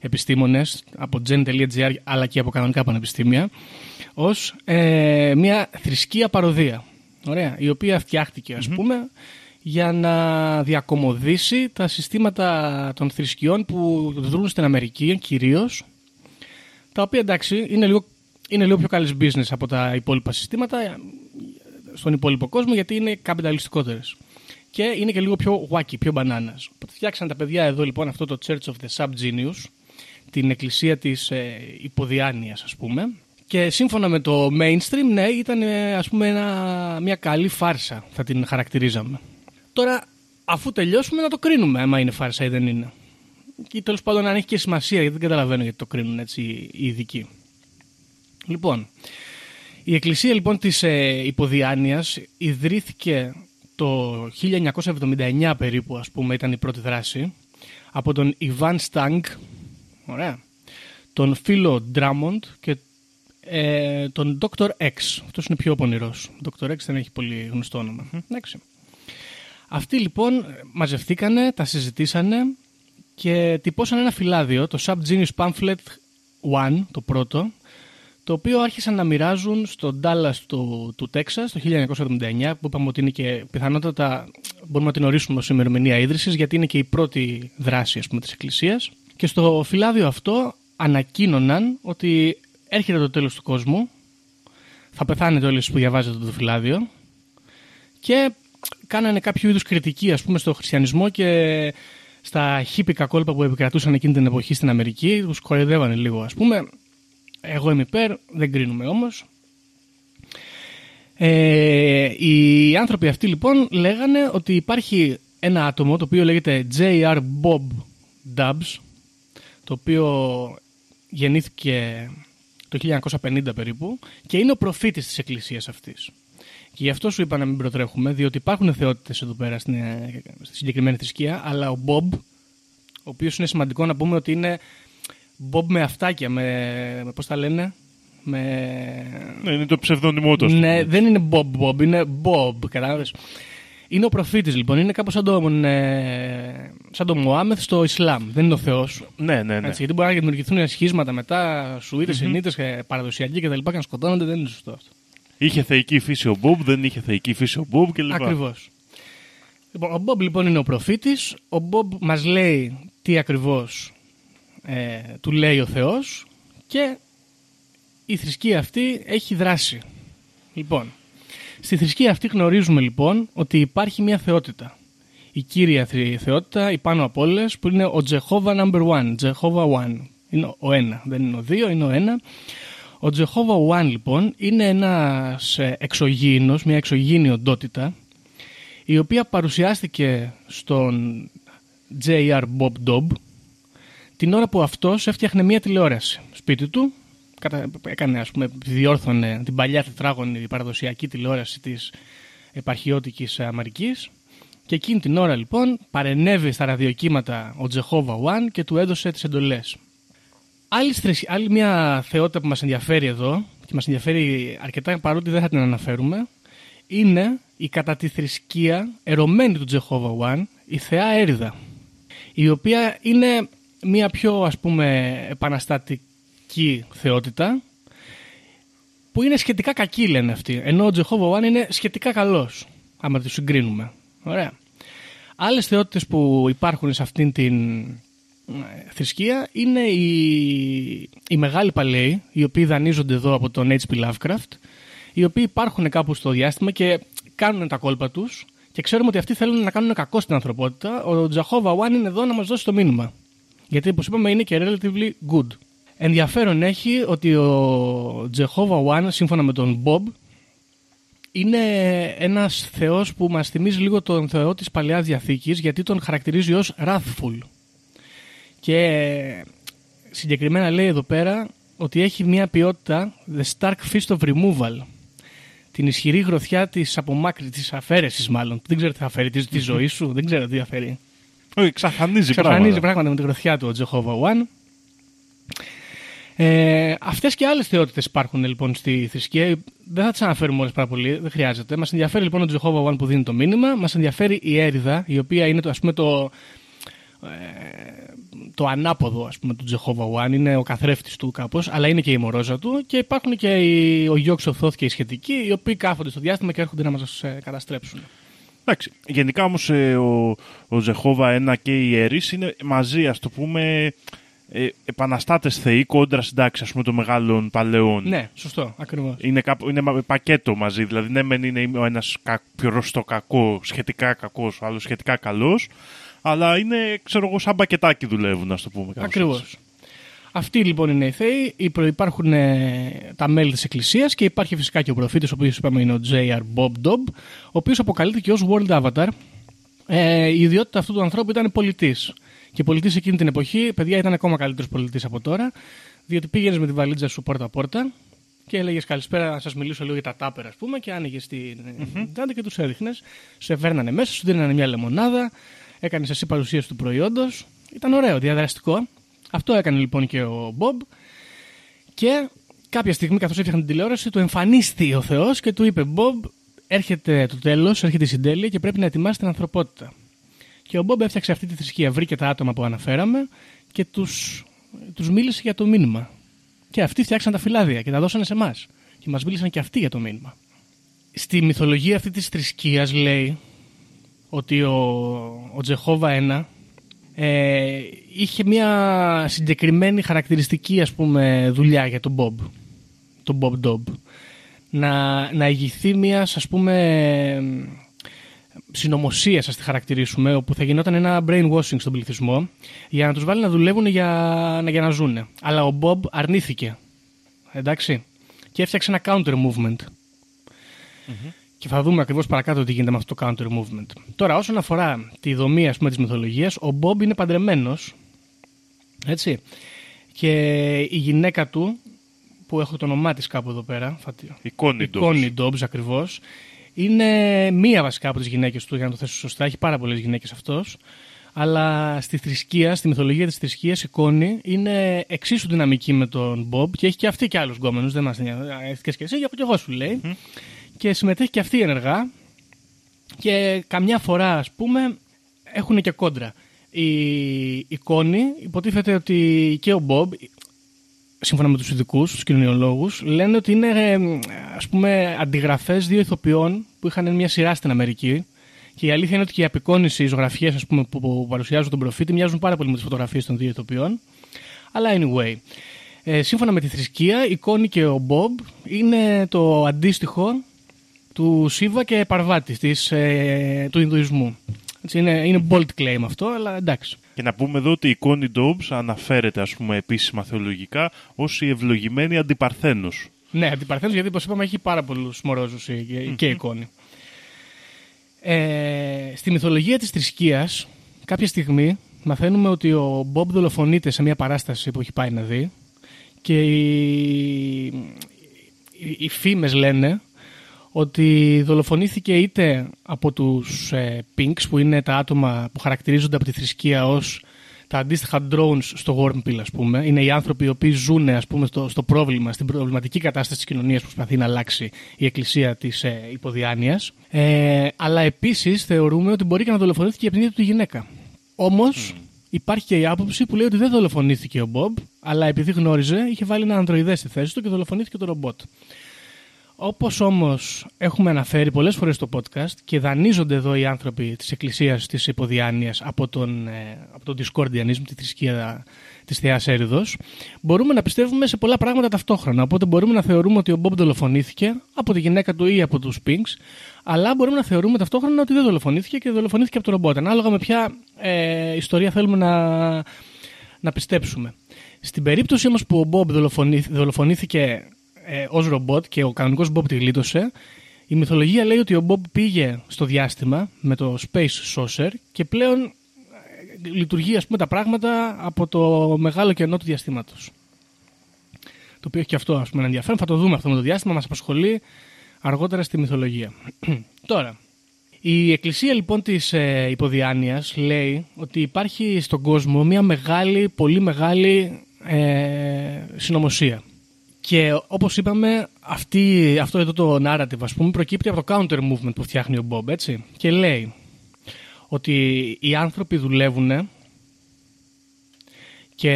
επιστήμονες από gen.gr αλλά και από κανονικά πανεπιστήμια ως ε, μια θρησκεία παροδία. Ωραία, η οποία φτιάχτηκε, ας πούμε, για να διακομωδήσει τα συστήματα των θρησκειών που δρούν στην Αμερική κυρίως τα οποία εντάξει είναι λίγο, είναι λίγο πιο καλές business από τα υπόλοιπα συστήματα ε, στον υπόλοιπο κόσμο γιατί είναι καπιταλιστικότερες και είναι και λίγο πιο wacky, πιο bananas. Οπότε φτιάξαν τα παιδιά εδώ λοιπόν αυτό το Church of the Subgenius την εκκλησία της ε, υποδιάνειας ας πούμε και σύμφωνα με το mainstream ναι ήταν ε, ας πούμε ένα, μια καλή φάρσα θα την χαρακτηρίζαμε. Τώρα αφού τελειώσουμε να το κρίνουμε άμα είναι φάρσα ή δεν είναι. Και τέλος πάντων αν έχει και σημασία γιατί δεν καταλαβαίνω γιατί το κρίνουν έτσι οι ειδικοί. Λοιπόν, η εκκλησία λοιπόν της ε, υποδιάνειας ιδρύθηκε το 1979 περίπου ας πούμε ήταν η πρώτη δράση από τον Ιβάν Στάγκ ωραία, τον Φίλο Ντράμοντ και ε, τον Dr. X. Αυτός είναι πιο πονηρός. Ο Dr. X δεν έχει πολύ γνωστό όνομα. Εντάξει. Αυτοί λοιπόν μαζευτήκανε, τα συζητήσανε και τυπώσαν ένα φυλάδιο, το Subgenius Pamphlet 1, το πρώτο, το οποίο άρχισαν να μοιράζουν στο Dallas του, του Τέξας το 1979, που είπαμε ότι είναι και πιθανότατα μπορούμε να την ορίσουμε ως ημερομηνία ίδρυσης, γιατί είναι και η πρώτη δράση ας πούμε, της Εκκλησίας. Και στο φυλάδιο αυτό ανακοίνωναν ότι έρχεται το τέλος του κόσμου, θα πεθάνετε όλοι που διαβάζετε το φυλάδιο και κάνανε κάποιο είδους κριτική ας πούμε στο χριστιανισμό και στα χίπικα κόλπα που επικρατούσαν εκείνη την εποχή στην Αμερική, τους κοροϊδεύανε λίγο ας πούμε. Εγώ είμαι υπέρ, δεν κρίνουμε όμως. Ε, οι άνθρωποι αυτοί λοιπόν λέγανε ότι υπάρχει ένα άτομο το οποίο λέγεται J.R. Bob Dubs το οποίο γεννήθηκε το 1950 περίπου και είναι ο προφήτης της εκκλησίας αυτής. Και γι' αυτό σου είπα να μην προτρέχουμε, διότι υπάρχουν θεότητες εδώ πέρα στην, στη συγκεκριμένη θρησκεία, αλλά ο Bob, ο οποίος είναι σημαντικό να πούμε ότι είναι Bob με αυτάκια, με, με πώς τα λένε, με... Ναι, είναι το ψευδόνυμό του. Ναι, δεν είναι Bob Bob, είναι Bob, κατάλαβες. Είναι ο προφήτης λοιπόν, είναι κάπως σαν τον, ε, σαν τον Μωάμεθ στο Ισλάμ, δεν είναι ο Θεός. Ναι, ναι, ναι. Έτσι, γιατί μπορεί να δημιουργηθούν σχίσματα μετά, σουίτες, mm-hmm. ενίτες, ε, παραδοσιακοί κτλ. Και, και να σκοτώνονται, δεν είναι σωστό αυτό. Είχε θεϊκή φύση ο Μπομπ, δεν είχε θεϊκή φύση ο Μπομπ κλπ. Ακριβώς. Λοιπόν, ο Μπομπ λοιπόν είναι ο προφήτης, ο Μπομπ μας λέει τι ακριβώς ε, του λέει ο Θεός και η θρησκεία αυτή έχει δράση. Λοιπόν, στη θρησκεία αυτή γνωρίζουμε λοιπόν ότι υπάρχει μια θεότητα. Η κύρια θεότητα, η πάνω από όλες, που είναι ο Jehovah number one, Jehovah one. Είναι ο ένα, δεν είναι ο δύο, είναι ο ένα. Ο Jehovah One λοιπόν είναι ένας ε, εξωγήινος, μια εξωγήινη οντότητα η οποία παρουσιάστηκε στον J.R. Bob Dobb την ώρα που αυτός έφτιαχνε μια τηλεόραση σπίτι του έκανε ας πούμε, διόρθωνε την παλιά τετράγωνη παραδοσιακή τηλεόραση της επαρχιώτικης Αμερικής και εκείνη την ώρα λοιπόν παρενέβη στα ραδιοκύματα ο Jehovah One και του έδωσε τις εντολές. Άλλη, άλλη μια θεότητα που μας ενδιαφέρει εδώ και μας ενδιαφέρει αρκετά παρότι δεν θα την αναφέρουμε είναι η κατά τη θρησκεία ερωμένη του Jehovah One, η θεά Έριδα η οποία είναι μια πιο ας πούμε επαναστατική θεότητα που είναι σχετικά κακή λένε αυτοί ενώ ο Jehovah One είναι σχετικά καλός άμα τη συγκρίνουμε. Ωραία. Άλλες θεότητες που υπάρχουν σε αυτήν την θρησκεία είναι οι, οι μεγάλοι παλαιοί, οι οποίοι δανείζονται εδώ από τον H.P. Lovecraft, οι οποίοι υπάρχουν κάπου στο διάστημα και κάνουν τα κόλπα τους και ξέρουμε ότι αυτοί θέλουν να κάνουν κακό στην ανθρωπότητα. Ο Τζαχόβα One είναι εδώ να μας δώσει το μήνυμα. Γιατί όπως είπαμε είναι και relatively good. Ενδιαφέρον έχει ότι ο Jehovah One, σύμφωνα με τον Bob, είναι ένας θεός που μας θυμίζει λίγο τον θεό της Παλαιάς Διαθήκης γιατί τον χαρακτηρίζει ως wrathful. Και συγκεκριμένα λέει εδώ πέρα ότι έχει μια ποιότητα The Stark Fist of Removal. Την ισχυρή γροθιά της απομάκρυνση, της αφαίρεσης μάλλον. Δεν ξέρω τι θα φέρει, τη, τη ζωή σου, δεν ξέρω τι θα φέρει. Όχι, ξαφανίζει, ξαφανίζει πράγματα. με τη γροθιά του ο Jehovah One. Ε, Αυτές και άλλες θεότητες υπάρχουν λοιπόν στη θρησκεία. Δεν θα τις αναφέρουμε όλες πάρα πολύ, δεν χρειάζεται. Μας ενδιαφέρει λοιπόν ο Jehovah One που δίνει το μήνυμα. Μας ενδιαφέρει η έρηδα, η οποία είναι το, ας πούμε, το, ε, το ανάποδο ας πούμε του Jehovah One είναι ο καθρέφτης του κάπως αλλά είναι και η μορόζα του και υπάρχουν και οι, ο Γιώξο Θόθ και οι σχετικοί οι οποίοι κάθονται στο διάστημα και έρχονται να μας ε, καταστρέψουν Εντάξει, γενικά όμως ε, ο, ο Ζεχόβα 1 και η Έρης είναι μαζί, ας το πούμε, ε, επαναστάτες θεοί κόντρα στην τάξη, ας πούμε, των μεγάλων παλαιών. Ναι, σωστό, ακριβώς. Είναι, κάπου- είναι μα- πακέτο μαζί, δηλαδή ναι μεν είναι ο ένας κα, προς το κακό, σχετικά κακός, ο άλλος σχετικά καλός, αλλά είναι, ξέρω εγώ, σαν πακετάκι δουλεύουν, ας το πούμε. κάπως Ακριβώς. έτσι. Αυτοί λοιπόν είναι οι Θεοί, οι- υπάρχουν ε, τα μέλη της Εκκλησίας και υπάρχει φυσικά και ο προφήτης, ο οποίος είπαμε είναι ο J.R. Bob Dobb, ο οποίος αποκαλείται και ως World Avatar. Ε, η ιδιότητα αυτού του ανθρώπου ήταν πολιτής. Και πολιτής εκείνη την εποχή, παιδιά, ήταν ακόμα καλύτερος πολιτής από τώρα, διότι πήγαινες με τη βαλίτσα σου πόρτα-πόρτα και έλεγες Καλησπέρα, να σας μιλήσω λίγο για τα τάπερα, ας πούμε, και άνοιγες την mm και τους έδειχνες. Σε φέρνανε μέσα, σου δίνανε μια λεμονάδα, έκανε εσύ παρουσίαση του προϊόντος. Ήταν ωραίο, διαδραστικό. Αυτό έκανε λοιπόν και ο Μπομπ. Και κάποια στιγμή, καθώς έφτιαχνε την τηλεόραση, του εμφανίστη ο Θεός και του είπε: Μπομπ, έρχεται το τέλος, έρχεται η συντέλεια και πρέπει να ετοιμάσεις την ανθρωπότητα. Και ο Μπομπ έφτιαξε αυτή τη θρησκεία, βρήκε τα άτομα που αναφέραμε και τους τους μίλησε για το μήνυμα. Και αυτοί φτιάξαν τα φυλάδια και τα δώσανε σε εμάς. Και μας μίλησαν και αυτοί για το μήνυμα. Στη μυθολογία αυτή της θρησκείας λέει ότι ο, ο Τζεχόβα 1 ε, είχε μια συγκεκριμένη χαρακτηριστική ας πούμε δουλειά για τον Μπομπ τον Μπομπ Ντομπ να, να ηγηθεί μιας ας πούμε συνωμοσίας, ας τη χαρακτηρίσουμε, όπου θα γινόταν ένα brainwashing στον πληθυσμό για να τους βάλει να δουλεύουν για, να- για να ζούνε. Αλλά ο Μπομπ αρνήθηκε. Εντάξει. Και έφτιαξε ένα counter movement. Και θα δούμε ακριβώς παρακάτω τι γίνεται με αυτό το counter movement. Τώρα, όσον αφορά τη δομή ας πούμε, της μυθολογίας, ο Μπομπ είναι παντρεμένος. Έτσι. Και η γυναίκα του, που έχω το όνομά της κάπου εδώ πέρα, θα τη- Η Connie η Dobbs. Connie Dobbs ακριβώς, είναι μία βασικά από τις γυναίκες του, για να το θέσω σωστά. Έχει πάρα πολλές γυναίκες αυτός. Αλλά στη θρησκεία, στη μυθολογία της θρησκείας, η Connie είναι εξίσου δυναμική με τον Bob και έχει και αυτή και άλλους γκόμενους. Δεν μας νοιάζει. Έφυγες και εσύ, και εγώ σου λέει. Και συμμετέχει και αυτή ενεργά. Και καμιά φορά, ας πούμε, έχουν και κόντρα. Η, η Connie υποτίθεται ότι και ο Bob σύμφωνα με τους ειδικούς, τους κοινωνιολόγους, λένε ότι είναι ε, ας πούμε αντιγραφές δύο ηθοποιών που είχαν μια σειρά στην Αμερική και η αλήθεια είναι ότι και οι απεικόνισης, οι ζωγραφιές ας πούμε, που, που παρουσιάζουν τον προφήτη μοιάζουν πάρα πολύ με τις φωτογραφίες των δύο ηθοποιών. Αλλά anyway, ε, σύμφωνα με τη θρησκεία, η Κόνη και ο Μπομπ είναι το αντίστοιχο του Σίβα και Παρβάτη της, ε, του Ινδουισμού. Έτσι, είναι, είναι bold claim αυτό, αλλά εντάξει. Και να πούμε εδώ ότι η Connie Dobbs αναφέρεται, ας πούμε, επίσημα θεολογικά ως η ευλογημένη αντιπαρθένος. Ναι, αντιπαρθένος γιατί όπως είπαμε έχει πάρα πολλούς μορόζους η- και η εικόνη. Ε, στη μυθολογία της θρησκείας κάποια στιγμή μαθαίνουμε ότι ο Μπομπ δολοφονείται σε μια παράσταση που έχει πάει να δει και οι, οι, οι φήμες λένε ότι δολοφονήθηκε είτε από τους ε, Pinks που είναι τα άτομα που χαρακτηρίζονται από τη θρησκεία ως τα αντίστοιχα drones στο Wormpill ας πούμε. Είναι οι άνθρωποι οι οποίοι ζουν ας πούμε, στο, στο πρόβλημα, στην προβληματική κατάσταση της κοινωνίας που προσπαθεί να αλλάξει η εκκλησία της ε, υποδιάνειας. Ε, αλλά επίσης θεωρούμε ότι μπορεί και να δολοφονήθηκε από την ίδια του τη γυναίκα. Όμως υπάρχει και η άποψη που λέει ότι δεν δολοφονήθηκε ο Μπομπ, αλλά επειδή γνώριζε είχε βάλει ένα ανδροειδέ στη θέση του και δολοφονήθηκε το ρομπότ. Όπως όμως έχουμε αναφέρει πολλές φορές στο podcast και δανείζονται εδώ οι άνθρωποι της Εκκλησίας της Υποδιάνεια από τον, ε, από τον Discordianism, τη θρησκεία της Θεάς Έρηδο, μπορούμε να πιστεύουμε σε πολλά πράγματα ταυτόχρονα. Οπότε μπορούμε να θεωρούμε ότι ο Μπομπ δολοφονήθηκε από τη γυναίκα του ή από τους Pinks, αλλά μπορούμε να θεωρούμε ταυτόχρονα ότι δεν δολοφονήθηκε και δολοφονήθηκε από τον ρομπότ. Ανάλογα με ποια ε, ιστορία θέλουμε να, να πιστέψουμε. Στην περίπτωση όμως που ο Μπομπ δολοφονήθ- δολοφονήθηκε ε, ως ρομπότ και ο κανονικός Μπομπ τη γλίτωσε, η μυθολογία λέει ότι ο Μπομπ πήγε στο διάστημα με το Space Saucer και πλέον ε, λειτουργεί ας πούμε τα πράγματα από το μεγάλο κενό του διαστήματος. Το οποίο έχει και αυτό ας πούμε ένα ενδιαφέρον. Θα το δούμε αυτό με το διάστημα, μας απασχολεί αργότερα στη μυθολογία. (clears throat) Τώρα, η εκκλησία λοιπόν της ε, υποδιάνειας λέει ότι υπάρχει στον κόσμο μια μεγάλη, πολύ μεγάλη ε, συνωμοσία. Και όπως είπαμε, αυτή, αυτό εδώ το narrative ας πούμε προκύπτει από το counter movement που φτιάχνει ο Bob, έτσι. Και λέει ότι οι άνθρωποι δουλεύουν και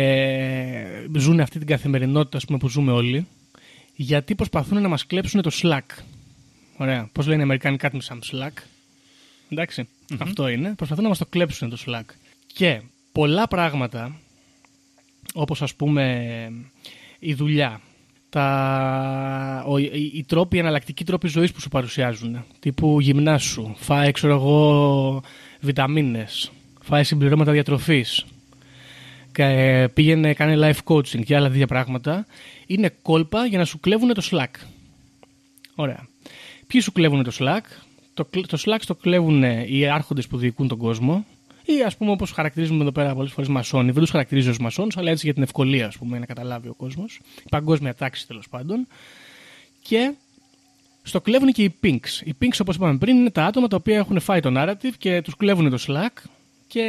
ζουν αυτή την καθημερινότητα ας πούμε, που ζούμε όλοι γιατί προσπαθούν να μας κλέψουν το slack. Ωραία. Πώς λένε οι Αμερικάνοι κάτι με σαν slack. ενταξει Αυτό είναι. Προσπαθούν να μας το κλέψουν το Slack. Και πολλά πράγματα, όπως ας πούμε η δουλειά, τα, ο, οι, οι τρόποι, οι εναλλακτικοί τρόποι ζωής που σου παρουσιάζουν. Τύπου γυμνάσου, φάε, ξέρω εγώ, βιταμίνες, φάε συμπληρώματα διατροφής, πήγαινε, κάνε life coaching και άλλα τέτοια πράγματα. Είναι κόλπα για να σου κλέβουν το Slack. Ωραία. Ποιοι σου κλέβουν το Slack, το, το Slack το κλέβουν οι άρχοντες που διοικούν τον κόσμο, ή ας πούμε όπως χαρακτηρίζουμε εδώ πέρα πολλές φορές μασόνοι. Δεν τους χαρακτηρίζω ως μασόνου, αλλά έτσι για την ευκολία ας πούμε, να καταλάβει ο κόσμος. Η παγκόσμια τάξη τέλος πάντων. Και στο κλέβουν και οι Pinks. Οι Pinks, όπως είπαμε πριν, είναι τα άτομα τα οποία έχουν φάει το narrative και τους κλέβουν το Slack. Και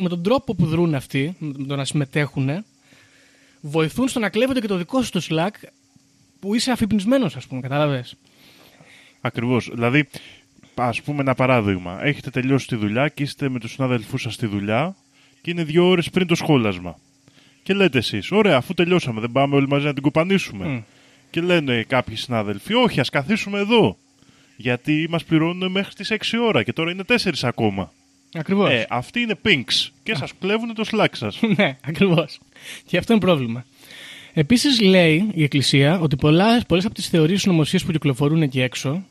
με τον τρόπο που δρούν αυτοί, με το να συμμετέχουν, βοηθούν στο να κλέβονται και το δικό σου το Slack που είσαι αφυπνισμένος, ας πούμε, κατάλαβες. Ακριβώς. Δηλαδή, Α πούμε ένα παράδειγμα. Έχετε τελειώσει τη δουλειά και είστε με τους συνάδελφού σας στη δουλειά και είναι δύο ώρες πριν το σχόλασμα. Και λέτε εσείς, ωραία, αφού τελειώσαμε, δεν πάμε όλοι μαζί να την κουπανίσουμε. Και λένε κάποιοι συνάδελφοι, όχι, ας καθίσουμε εδώ. Γιατί μας πληρώνουν μέχρι τις 6 ώρα και τώρα είναι 4 ακόμα. Ακριβώς. Ε, αυτοί είναι pinks και σας κλέβουν το slack σας. (laughs) ναι, ακριβώς. Και αυτό είναι πρόβλημα. Επίσης λέει η Εκκλησία ότι πολλές από τις θεωρίες νομοσίε που κυκλοφορούν εκεί έξω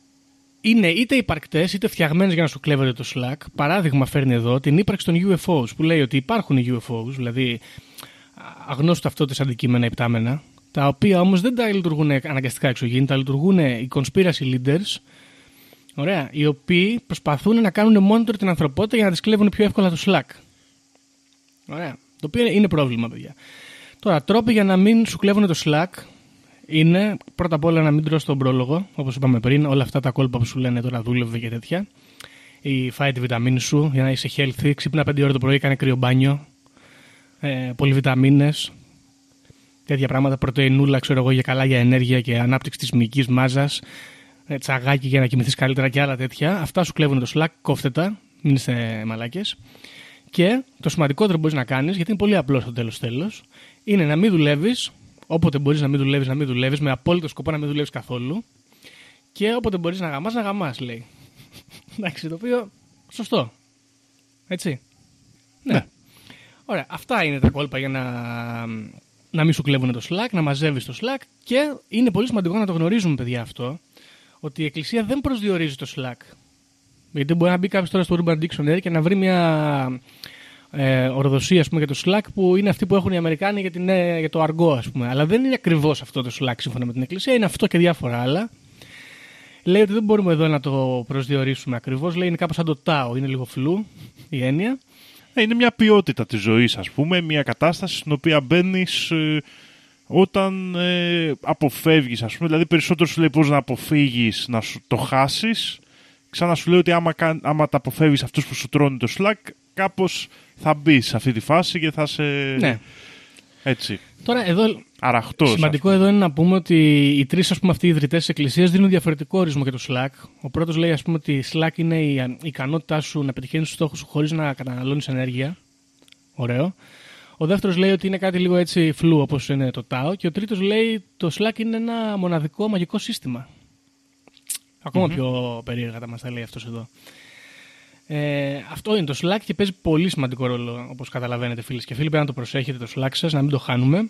είναι είτε υπαρκτές είτε φτιαγμένες για να σου κλέβετε το Slack. Παράδειγμα, φέρνει εδώ την ύπαρξη των UFOs που λέει ότι υπάρχουν UFOs, δηλαδή αγνώστου ταυτότητε αντικείμενα υπτάμενα, τα οποία όμως δεν τα λειτουργούν αναγκαστικά εξωγήινοι, τα λειτουργούν οι conspiracy leaders, ωραία, οι οποίοι προσπαθούν να κάνουν monitor την ανθρωπότητα για να τη κλέβουν πιο εύκολα το Slack. Ωραία. Το οποίο είναι πρόβλημα, παιδιά. Τώρα, τρόποι για να μην σου κλέβουν το Slack είναι πρώτα απ' όλα να μην τρως τον πρόλογο, όπως είπαμε πριν, όλα αυτά τα κόλπα που σου λένε τώρα δούλευε και τέτοια. Η φάει τη βιταμίνη σου για να είσαι healthy, ξύπνα 5 ώρα το πρωί, κάνε κρύο μπάνιο. Ε, πολυβιταμίνες. Τέτοια πράγματα, πρωτεϊνούλα, ξέρω εγώ, για καλά για ενέργεια και ανάπτυξη της μυϊκής μάζας. Ε, τσαγάκι για να κοιμηθείς καλύτερα και άλλα τέτοια. Αυτά σου κλέβουν το Slack, κόφτε μην είστε μαλάκες. Και το σημαντικότερο που μπορείς να κάνεις, γιατί είναι πολύ απλό στο τέλος τέλος, είναι να μην δουλεύεις Όποτε μπορείς να μην δουλεύεις, να μην δουλεύεις, με απόλυτο σκοπό να μην δουλεύεις καθόλου. Και όποτε μπορείς να γαμάς, να γαμάς, λέει. (laughs) Εντάξει, το οποίο σωστό. Έτσι. Ναι. ναι. Ωραία. Αυτά είναι τα κόλπα για να, να μην σου κλέβουν το Slack, να μαζεύεις το Slack. Και είναι πολύ σημαντικό να το γνωρίζουμε, παιδιά, αυτό. Ότι η Εκκλησία δεν προσδιορίζει το Slack. Γιατί μπορεί να μπει κάποιος τώρα στο Urban Dictionary και να βρει μια ε, οροδοσία ας πούμε, για το Slack που είναι αυτή που έχουν οι Αμερικάνοι για, την, ε, για το αργό, ας πούμε. Αλλά δεν είναι ακριβώς αυτό το Slack σύμφωνα με την Εκκλησία, είναι αυτό και διάφορα άλλα. Λέει ότι δεν μπορούμε εδώ να το προσδιορίσουμε ακριβώς. Λέει είναι κάπως σαν το τάο, είναι λίγο φλού η έννοια. Ε, είναι μια ποιότητα της ζωής, ας πούμε, μια κατάσταση στην οποία μπαίνεις ε, όταν ε, αποφεύγεις, ας πούμε. Δηλαδή, περισσότερο σου λέει πώς να αποφύγεις να σου το χάσεις. Ξανά σου λέει ότι άμα, άμα τα αποφεύγεις αυτούς που σου τρώνε το Slack, κάπως θα μπεις σε αυτή τη φάση και θα σε. Ναι. Έτσι. Τώρα εδώ. Αραχτός, σημαντικό εδώ είναι να πούμε ότι οι τρεις αυτοί οι ιδρυτές τη Εκκλησίας δίνουν διαφορετικό ορισμό για το Slack. Ο πρώτος λέει ας πούμε, ότι η Slack είναι η ικανότητά σου να πετυχαίνεις τους στόχους σου χωρίς να καταναλώνεις ενέργεια. Ωραίο. Ο δεύτερος λέει ότι είναι κάτι λίγο έτσι φλού όπως είναι το TAO. Και ο τρίτος λέει το Slack είναι ένα μοναδικό μαγικό σύστημα. πιο περίεργα τα μας τα λέει αυτός εδώ. Ε, αυτό είναι το Slack και παίζει πολύ σημαντικό ρόλο, όπως καταλαβαίνετε, φίλες και φίλοι. Πρέπει να το προσέχετε το Slack σας, να μην το χάνουμε.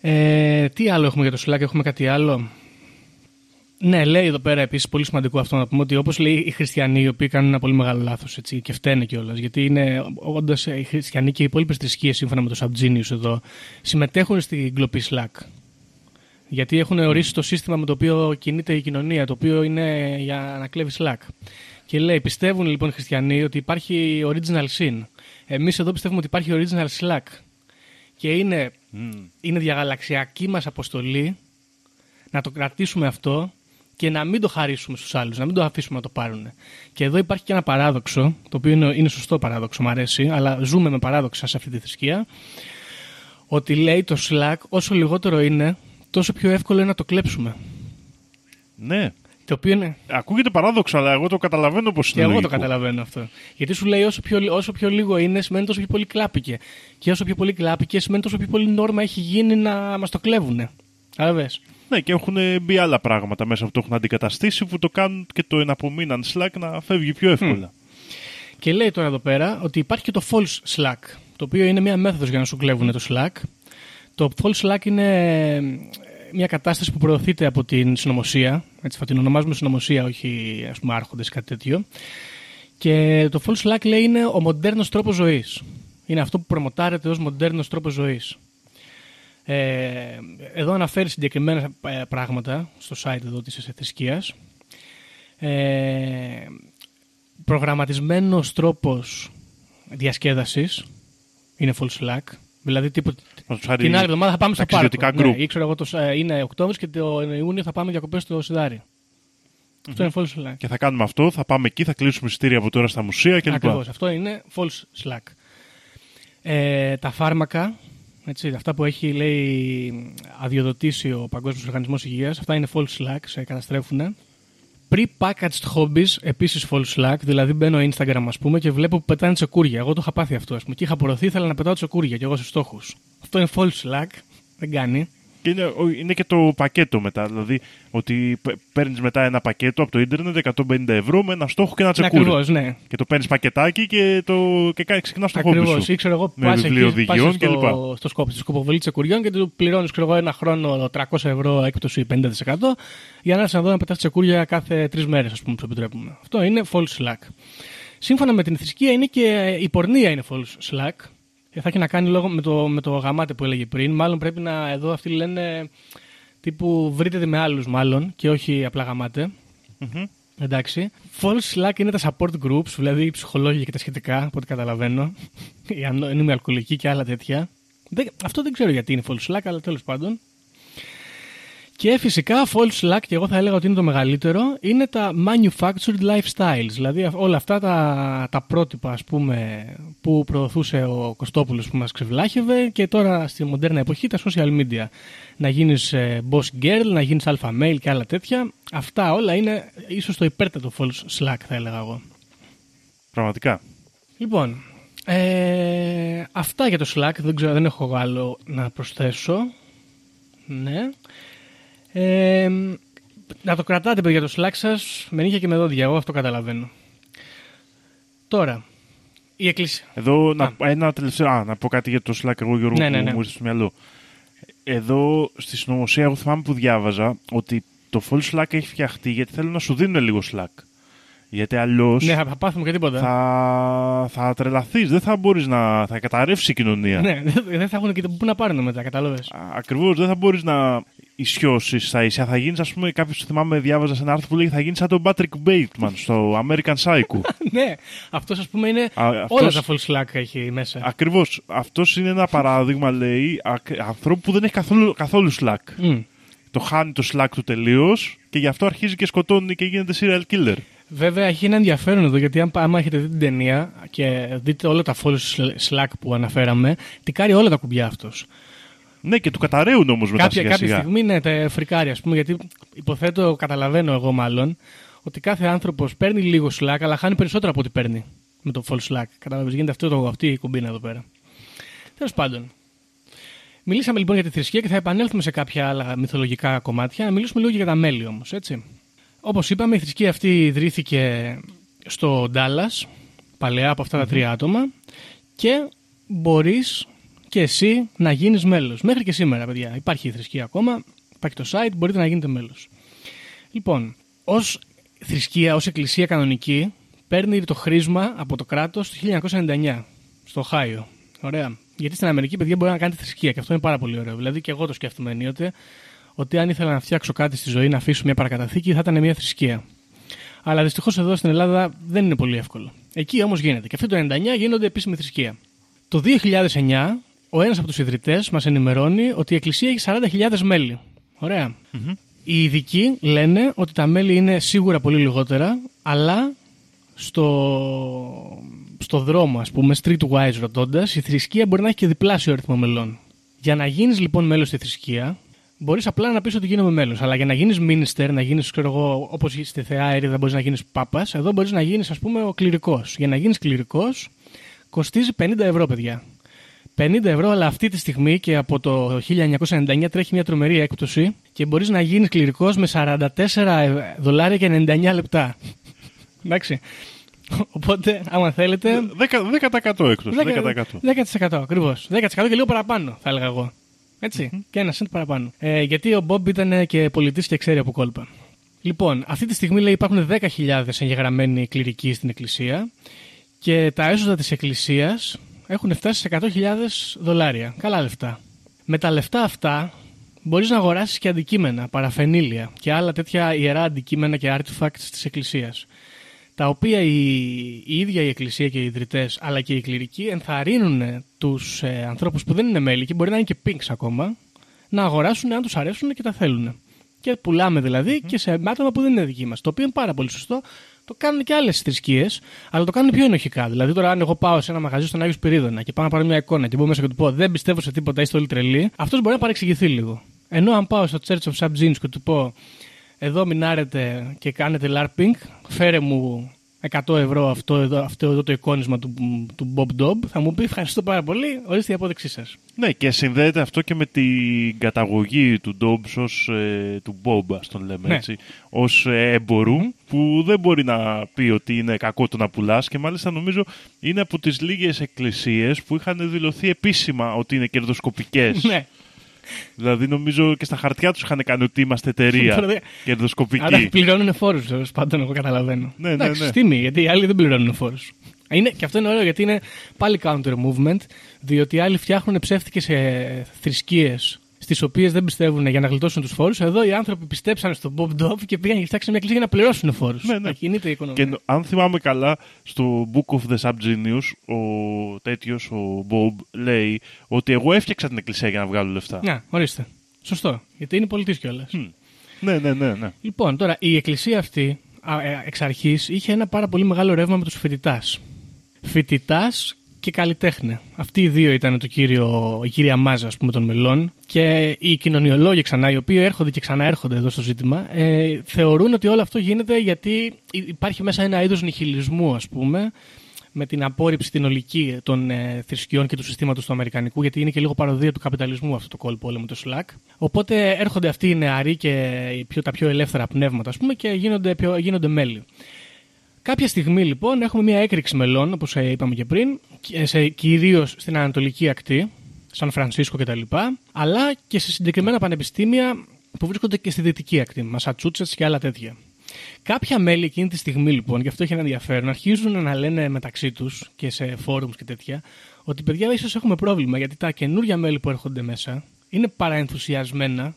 Ε, τι άλλο έχουμε για το Slack, έχουμε κάτι άλλο; Ναι, λέει εδώ πέρα επίσης πολύ σημαντικό αυτό να πούμε ότι όπως λέει οι χριστιανοί, οι οποίοι κάνουν ένα πολύ μεγάλο λάθος και φταίνε κιόλας, γιατί είναι όντως οι χριστιανοί και οι υπόλοιπες θρησκείες, σύμφωνα με το Subgenius εδώ, συμμετέχουν στην κλοπή Slack. Γιατί έχουν ορίσει το σύστημα με το οποίο κινείται η κοινωνία, το οποίο είναι για να κλέβει Slack. Και λέει, πιστεύουν λοιπόν οι χριστιανοί ότι υπάρχει original sin. Εμείς εδώ πιστεύουμε ότι υπάρχει original slack. Και είναι, είναι διαγαλαξιακή μας αποστολή να το κρατήσουμε αυτό και να μην το χαρίσουμε στους άλλους, να μην το αφήσουμε να το πάρουν. Και εδώ υπάρχει και ένα παράδοξο, το οποίο είναι, είναι σωστό παράδοξο, μου αρέσει, αλλά ζούμε με παράδοξα σε αυτή τη θρησκεία. Ότι λέει το Slack, όσο λιγότερο είναι, τόσο πιο εύκολο είναι να το κλέψουμε. Ναι. Το οποίο είναι... Ακούγεται παράδοξο, αλλά εγώ το καταλαβαίνω πώς είναι. Και εγώ το καταλαβαίνω αυτό. Γιατί σου λέει όσο πιο, όσο πιο λίγο είναι, σημαίνει τόσο πιο πολύ κλάπηκε. Και όσο πιο πολύ κλάπηκε, σημαίνει τόσο πιο πολύ νόρμα έχει γίνει να μας το κλέβουν. Άρα Ναι, και έχουν μπει άλλα πράγματα μέσα που το έχουν αντικαταστήσει που το κάνουν και το εναπομείναν Slack να φεύγει πιο εύκολα. Και λέει τώρα εδώ πέρα ότι υπάρχει και το false slack, το οποίο είναι μια μέθοδος για να σου κλέβουν το slack. Το false slack είναι μια κατάσταση που προωθείται από την συνωμοσία. Έτσι θα την ονομάζουμε συνωμοσία, όχι ας πούμε άρχοντες κάτι τέτοιο. Και το false slack λέει είναι ο μοντέρνος τρόπος ζωής. Είναι αυτό που προμοτάρεται ως μοντέρνος τρόπος ζωής. Ε, εδώ αναφέρει συγκεκριμένα ε, πράγματα στο site εδώ της θρησκείας. Ε, προγραμματισμένος τρόπος διασκέδασης είναι full slack. Δηλαδή τύπου, την άλλη εβδομάδα θα πάμε στο πάρκο. Ναι, ήξερα εγώ το, ε, είναι Οκτώβρης και το Ιούνιο θα πάμε διακοπές στο Σιδάρι. Mm-hmm. Αυτό είναι false slack. Και θα κάνουμε αυτό, θα πάμε εκεί, θα κλείσουμε εισιτήρια από τώρα στα μουσεία κλπ. Ακριβώς, αυτό είναι false slack. Ε, τα φάρμακα, έτσι, αυτά που έχει λέει αδειοδοτήσει ο Παγκόσμιος Οργανισμός Υγείας, αυτά είναι false slack, σε καταστρέφουν. Pre-packaged hobbies, επίσης false slack. Δηλαδή μπαίνω Instagram, ας πούμε, και βλέπω που πετάνε τσεκούρια. Εγώ το είχα πάθει αυτό, ας πούμε. Και είχα προωθεί, ήθελα να πετάω τσεκούρια και εγώ σε στόχους. Αυτό είναι false slack. Δεν κάνει. Και είναι, είναι και το πακέτο μετά. Δηλαδή ότι παίρνεις μετά ένα πακέτο από το ίντερνετ 150 ευρώ με ένα στόχο και ένα τσεκούρι. Ακριβώς, ναι. Και το παίρνεις πακετάκι και, το, και ξεκινά το χώρο. Ακριβώς. Ήξερα εγώ πα εκεί, στο, στο σκόπο, στη σκοποβολή τσεκουριών και του πληρώνεις ένα χρόνο 300 ευρώ έκπτωση 50% για να έρθεις να δω να πετάς τσεκούρια κάθε τρεις μέρες, ας πούμε, που επιτρέπουμε. Αυτό είναι false slack. Σύμφωνα με την θρησκεία είναι και η πορνεία είναι false slack. Ε, θα έχει να κάνει λόγω με το, με το γαμάτε που έλεγε πριν. Μάλλον πρέπει να. Εδώ αυτοί λένε τύπου βρείτε με άλλους, μάλλον και όχι απλά γαμάτε. Mm-hmm. Εντάξει. False Slack είναι τα support groups, δηλαδή οι ψυχολόγοι και τα σχετικά, από ό,τι καταλαβαίνω. (laughs) Οι ανώνυμοι αλκοολικοί και άλλα τέτοια. αυτό δεν ξέρω γιατί είναι false Slack, αλλά τέλος πάντων. Και φυσικά false slack, και εγώ θα έλεγα ότι είναι το μεγαλύτερο, είναι τα manufactured lifestyles. Δηλαδή όλα αυτά τα, τα πρότυπα ας πούμε, που προωθούσε ο Κωστόπουλος που μας ξεβλάχευε και τώρα στη μοντέρνα εποχή τα social media. Να γίνεις ε, boss girl, να γίνεις alpha male και άλλα τέτοια. Αυτά όλα είναι ίσως το υπέρτατο false slack θα έλεγα εγώ. Πραγματικά. Λοιπόν, ε, αυτά για το Slack. Δεν ξέρω, δεν έχω άλλο να προσθέσω. Ναι. Ε, να το κρατάτε παιδιά το Slack σας με νύχια και με δόντια. Εγώ αυτό καταλαβαίνω. Τώρα, η εκκλησία. Εδώ να, ένα τελευταίο. Α, να πω κάτι για το Slack. Εγώ Γιώργο ναι, ναι, ναι. μου ήρθε στο μυαλό. Εδώ στη συνωμοσία, εγώ θυμάμαι που διάβαζα ότι το full Slack έχει φτιαχτεί γιατί θέλουν να σου δίνουν λίγο Slack. Γιατί αλλιώς. Ναι, θα πάθουμε και τίποτα. Θα, θα τρελαθείς, δεν θα μπορείς να. θα καταρρεύσει η κοινωνία. Ναι, δεν θα έχουν και πού να πάρουν μετά, κατάλαβες. Ακριβώς, δεν θα μπορείς να ισιώσεις στα ίσια. Θα γίνεις, ας πούμε, κάποιος θυμάμαι, διάβαζα σε ένα άρθρο που λέει θα γίνεις σαν τον Patrick Bateman στο American Psycho. (laughs) ναι, αυτός ας πούμε είναι. Α, αυτός... Όλα τα full slack έχει μέσα. Ακριβώς. Αυτός είναι ένα παράδειγμα, λέει, ανθρώπου που δεν έχει καθόλου, καθόλου slack. Mm. Το χάνει το slack του τελείως και γι' αυτό αρχίζει και σκοτώνει και γίνεται serial killer. Βέβαια, έχει ένα ενδιαφέρον εδώ γιατί αν άμα έχετε δει την ταινία και δείτε όλα τα false slack που αναφέραμε, τικάρει όλα τα κουμπιά αυτός. Ναι, και του καταραίουν όμως μετά κάποια, Κάποια στιγμή ναι, τα φρικάρει, ας πούμε, γιατί υποθέτω, καταλαβαίνω εγώ μάλλον, ότι κάθε άνθρωπος παίρνει λίγο slack, αλλά χάνει περισσότερο από ό,τι παίρνει με το full slack. Κατάλαβε, γίνεται αυτό το, αυτή η κουμπίνα εδώ πέρα. Τέλος πάντων. Μιλήσαμε λοιπόν για τη θρησκεία και θα επανέλθουμε σε κάποια άλλα μυθολογικά κομμάτια. Να μιλήσουμε λίγο για τα μέλη όμως, έτσι. Όπως είπαμε, η θρησκεία αυτή ιδρύθηκε στο Ντάλλας, παλαιά από αυτά τα τρία άτομα, και μπορείς και εσύ να γίνεις μέλος. Μέχρι και σήμερα, παιδιά. Υπάρχει η θρησκεία ακόμα, υπάρχει το site, μπορείτε να γίνετε μέλος. Λοιπόν, ως θρησκεία, ως εκκλησία κανονική, παίρνει το χρήσμα από το κράτος το 1999 στο Χάιο. Ωραία. Γιατί στην Αμερική, παιδιά, μπορεί να κάνετε θρησκεία και αυτό είναι πάρα πολύ ωραίο. Δηλαδή, και εγώ το σκέφτομαι ενίοτε ότι αν ήθελα να φτιάξω κάτι στη ζωή, να αφήσω μια παρακαταθήκη, θα ήταν μια θρησκεία. Αλλά δυστυχώς εδώ στην Ελλάδα δεν είναι πολύ εύκολο. Εκεί όμως γίνεται. Και αυτό το 1999 γίνονται επίσημη θρησκεία. Το 2009 ο ένας από τους ιδρυτές μας ενημερώνει ότι η Εκκλησία έχει 40.000 μέλη. Ωραία. Mm-hmm. Οι ειδικοί λένε ότι τα μέλη είναι σίγουρα πολύ λιγότερα, αλλά στο, στο δρόμο, ας πούμε, streetwise ρωτώντας, η θρησκεία μπορεί να έχει και διπλάσιο αριθμό μελών. Για να γίνεις λοιπόν μέλος στη θρησκεία, μπορείς απλά να πεις ότι γίνομαι μέλος. Αλλά για να γίνεις minister, να γίνεις, ξέρω εγώ, όπως στη Θεά Έρηδα μπορείς να γίνεις πάπας, εδώ μπορείς να γίνεις, ας πούμε, ο κληρικός. Για να γίνεις κληρικός, κοστίζει 50 ευρώ, παιδιά. 50 ευρώ, αλλά αυτή τη στιγμή και από το 1999 τρέχει μια τρομερή έκπτωση και μπορείς να γίνεις κληρικός με 44 δολάρια και 99 λεπτά. (laughs) Εντάξει. Οπότε, άμα θέλετε. 10%, 10% έκτος. 10%. 10% ακριβώς. 10% και λίγο παραπάνω, θα έλεγα εγώ. Έτσι. Και ένα σεντ παραπάνω. Ε, γιατί ο Μπομπ ήταν και πολιτής και ξέρει από κόλπα. Λοιπόν, αυτή τη στιγμή λέει υπάρχουν 10.000 εγγεγραμμένοι κληρικοί στην Εκκλησία και τα έσοδα της Εκκλησίας έχουν φτάσει σε 100.000 δολάρια. Καλά λεφτά. Με τα λεφτά αυτά μπορείς να αγοράσεις και αντικείμενα, παραφενήλια και άλλα τέτοια ιερά αντικείμενα και artifacts της Εκκλησίας τα οποία η, η ίδια η Εκκλησία και οι ιδρυτές αλλά και οι κληρικοί ενθαρρύνουν τους ε, ανθρώπους που δεν είναι μέλη και μπορεί να είναι και pinks ακόμα να αγοράσουν αν τους αρέσουν και τα θέλουν. Και πουλάμε δηλαδή και σε άτομα που δεν είναι δικοί μας. Το οποίο είναι πάρα πολύ σωστό. Το κάνουν και άλλες θρησκείες, αλλά το κάνουν πιο ενοχικά. Δηλαδή, τώρα, αν εγώ πάω σε ένα μαγαζί στον Άγιο Σπυρίδωνα και πάω να πάρω μια εικόνα και μπω μέσα και του πω Δεν πιστεύω σε τίποτα, είστε όλοι τρελοί, αυτός μπορεί να παρεξηγηθεί λίγο. Ενώ αν πάω στο Church of Sub Jeans και του πω Εδώ μινάρετε και κάνετε LARPing, φέρε μου 100 ευρώ αυτό εδώ, αυτό εδώ το εικόνισμα του, του Bob Dob, θα μου πει ευχαριστώ πάρα πολύ, ορίστε η απόδειξή σας. Ναι, και συνδέεται αυτό και με την καταγωγή του Dobbs ως, ε, του Bob, ας τον λέμε Ναι. έτσι, ως ε, εμπορου που δεν μπορεί να πει ότι είναι κακό το να πουλάς και μάλιστα νομίζω είναι από τις λίγες εκκλησίες που είχαν δηλωθεί επίσημα ότι είναι κερδοσκοπικές. ναι. Δηλαδή νομίζω και στα χαρτιά τους είχαν κάνει ότι είμαστε εταιρεία Τώρα, Άρα κερδοσκοπική. πληρώνουν φόρους, τέλος πάντων, εγώ καταλαβαίνω. Ναι, ναι, Εντάξει, ναι. τίμη, γιατί οι άλλοι δεν πληρώνουν φόρους. Είναι, και αυτό είναι ωραίο γιατί είναι πάλι counter movement, διότι οι άλλοι φτιάχνουν ψεύτικες ε, θρησκείες στι οποίες δεν πιστεύουν για να γλιτώσουν τους φόρους. Εδώ οι άνθρωποι πιστέψαν στον Bob Dove και πήγαν και φτιάξαν μια εκκλησία για να πληρώσουν φόρους. Ναι, ναι. Να κινείται η οικονομία. Και νο- αν θυμάμαι καλά, στο Book of the Subgenius, ο τέτοιος, ο Bob, λέει ότι εγώ έφτιαξα την εκκλησία για να βγάλω λεφτά. Να, ορίστε. Σωστό. Γιατί είναι πολιτής κιόλας. Ναι, ναι, ναι. ναι. Λοιπόν, τώρα η εκκλησία αυτή α, ε, εξ αρχής είχε ένα πάρα πολύ μεγάλο ρεύμα με τους φοιτητάς. Φοιτητάς και καλλιτέχνη. Αυτοί οι δύο ήταν το κύριο, η κύρια μάζα ας πούμε, των μελών. Και οι κοινωνιολόγοι ξανά, οι οποίοι έρχονται και ξαναέρχονται εδώ στο ζήτημα, ε, θεωρούν ότι όλο αυτό γίνεται γιατί υπάρχει μέσα ένα είδος νιχιλισμού, ας πούμε, με την απόρριψη την ολική των ε, θρησκειών και του συστήματος του Αμερικανικού, γιατί είναι και λίγο παροδία του καπιταλισμού αυτό το κόλπο όλο με το Slack. Οπότε έρχονται αυτοί οι νεαροί και οι πιο, τα πιο ελεύθερα πνεύματα, ας πούμε, και γίνονται, πιο, γίνονται μέλη. Κάποια στιγμή λοιπόν έχουμε μια έκρηξη μελών, όπως ε, είπαμε και πριν, και σε, κυρίως στην Ανατολική Ακτή, Σαν Φρανσίσκο κτλ. Αλλά και σε συγκεκριμένα πανεπιστήμια που βρίσκονται και στη Δυτική Ακτή, Μασατσούτσετς και άλλα τέτοια. Κάποια μέλη εκείνη τη στιγμή λοιπόν, και αυτό έχει ένα ενδιαφέρον, αρχίζουν να λένε μεταξύ τους και σε φόρουμς και τέτοια, ότι παιδιά ίσως έχουμε πρόβλημα γιατί τα καινούργια μέλη που έρχονται μέσα είναι παραενθουσιασμένα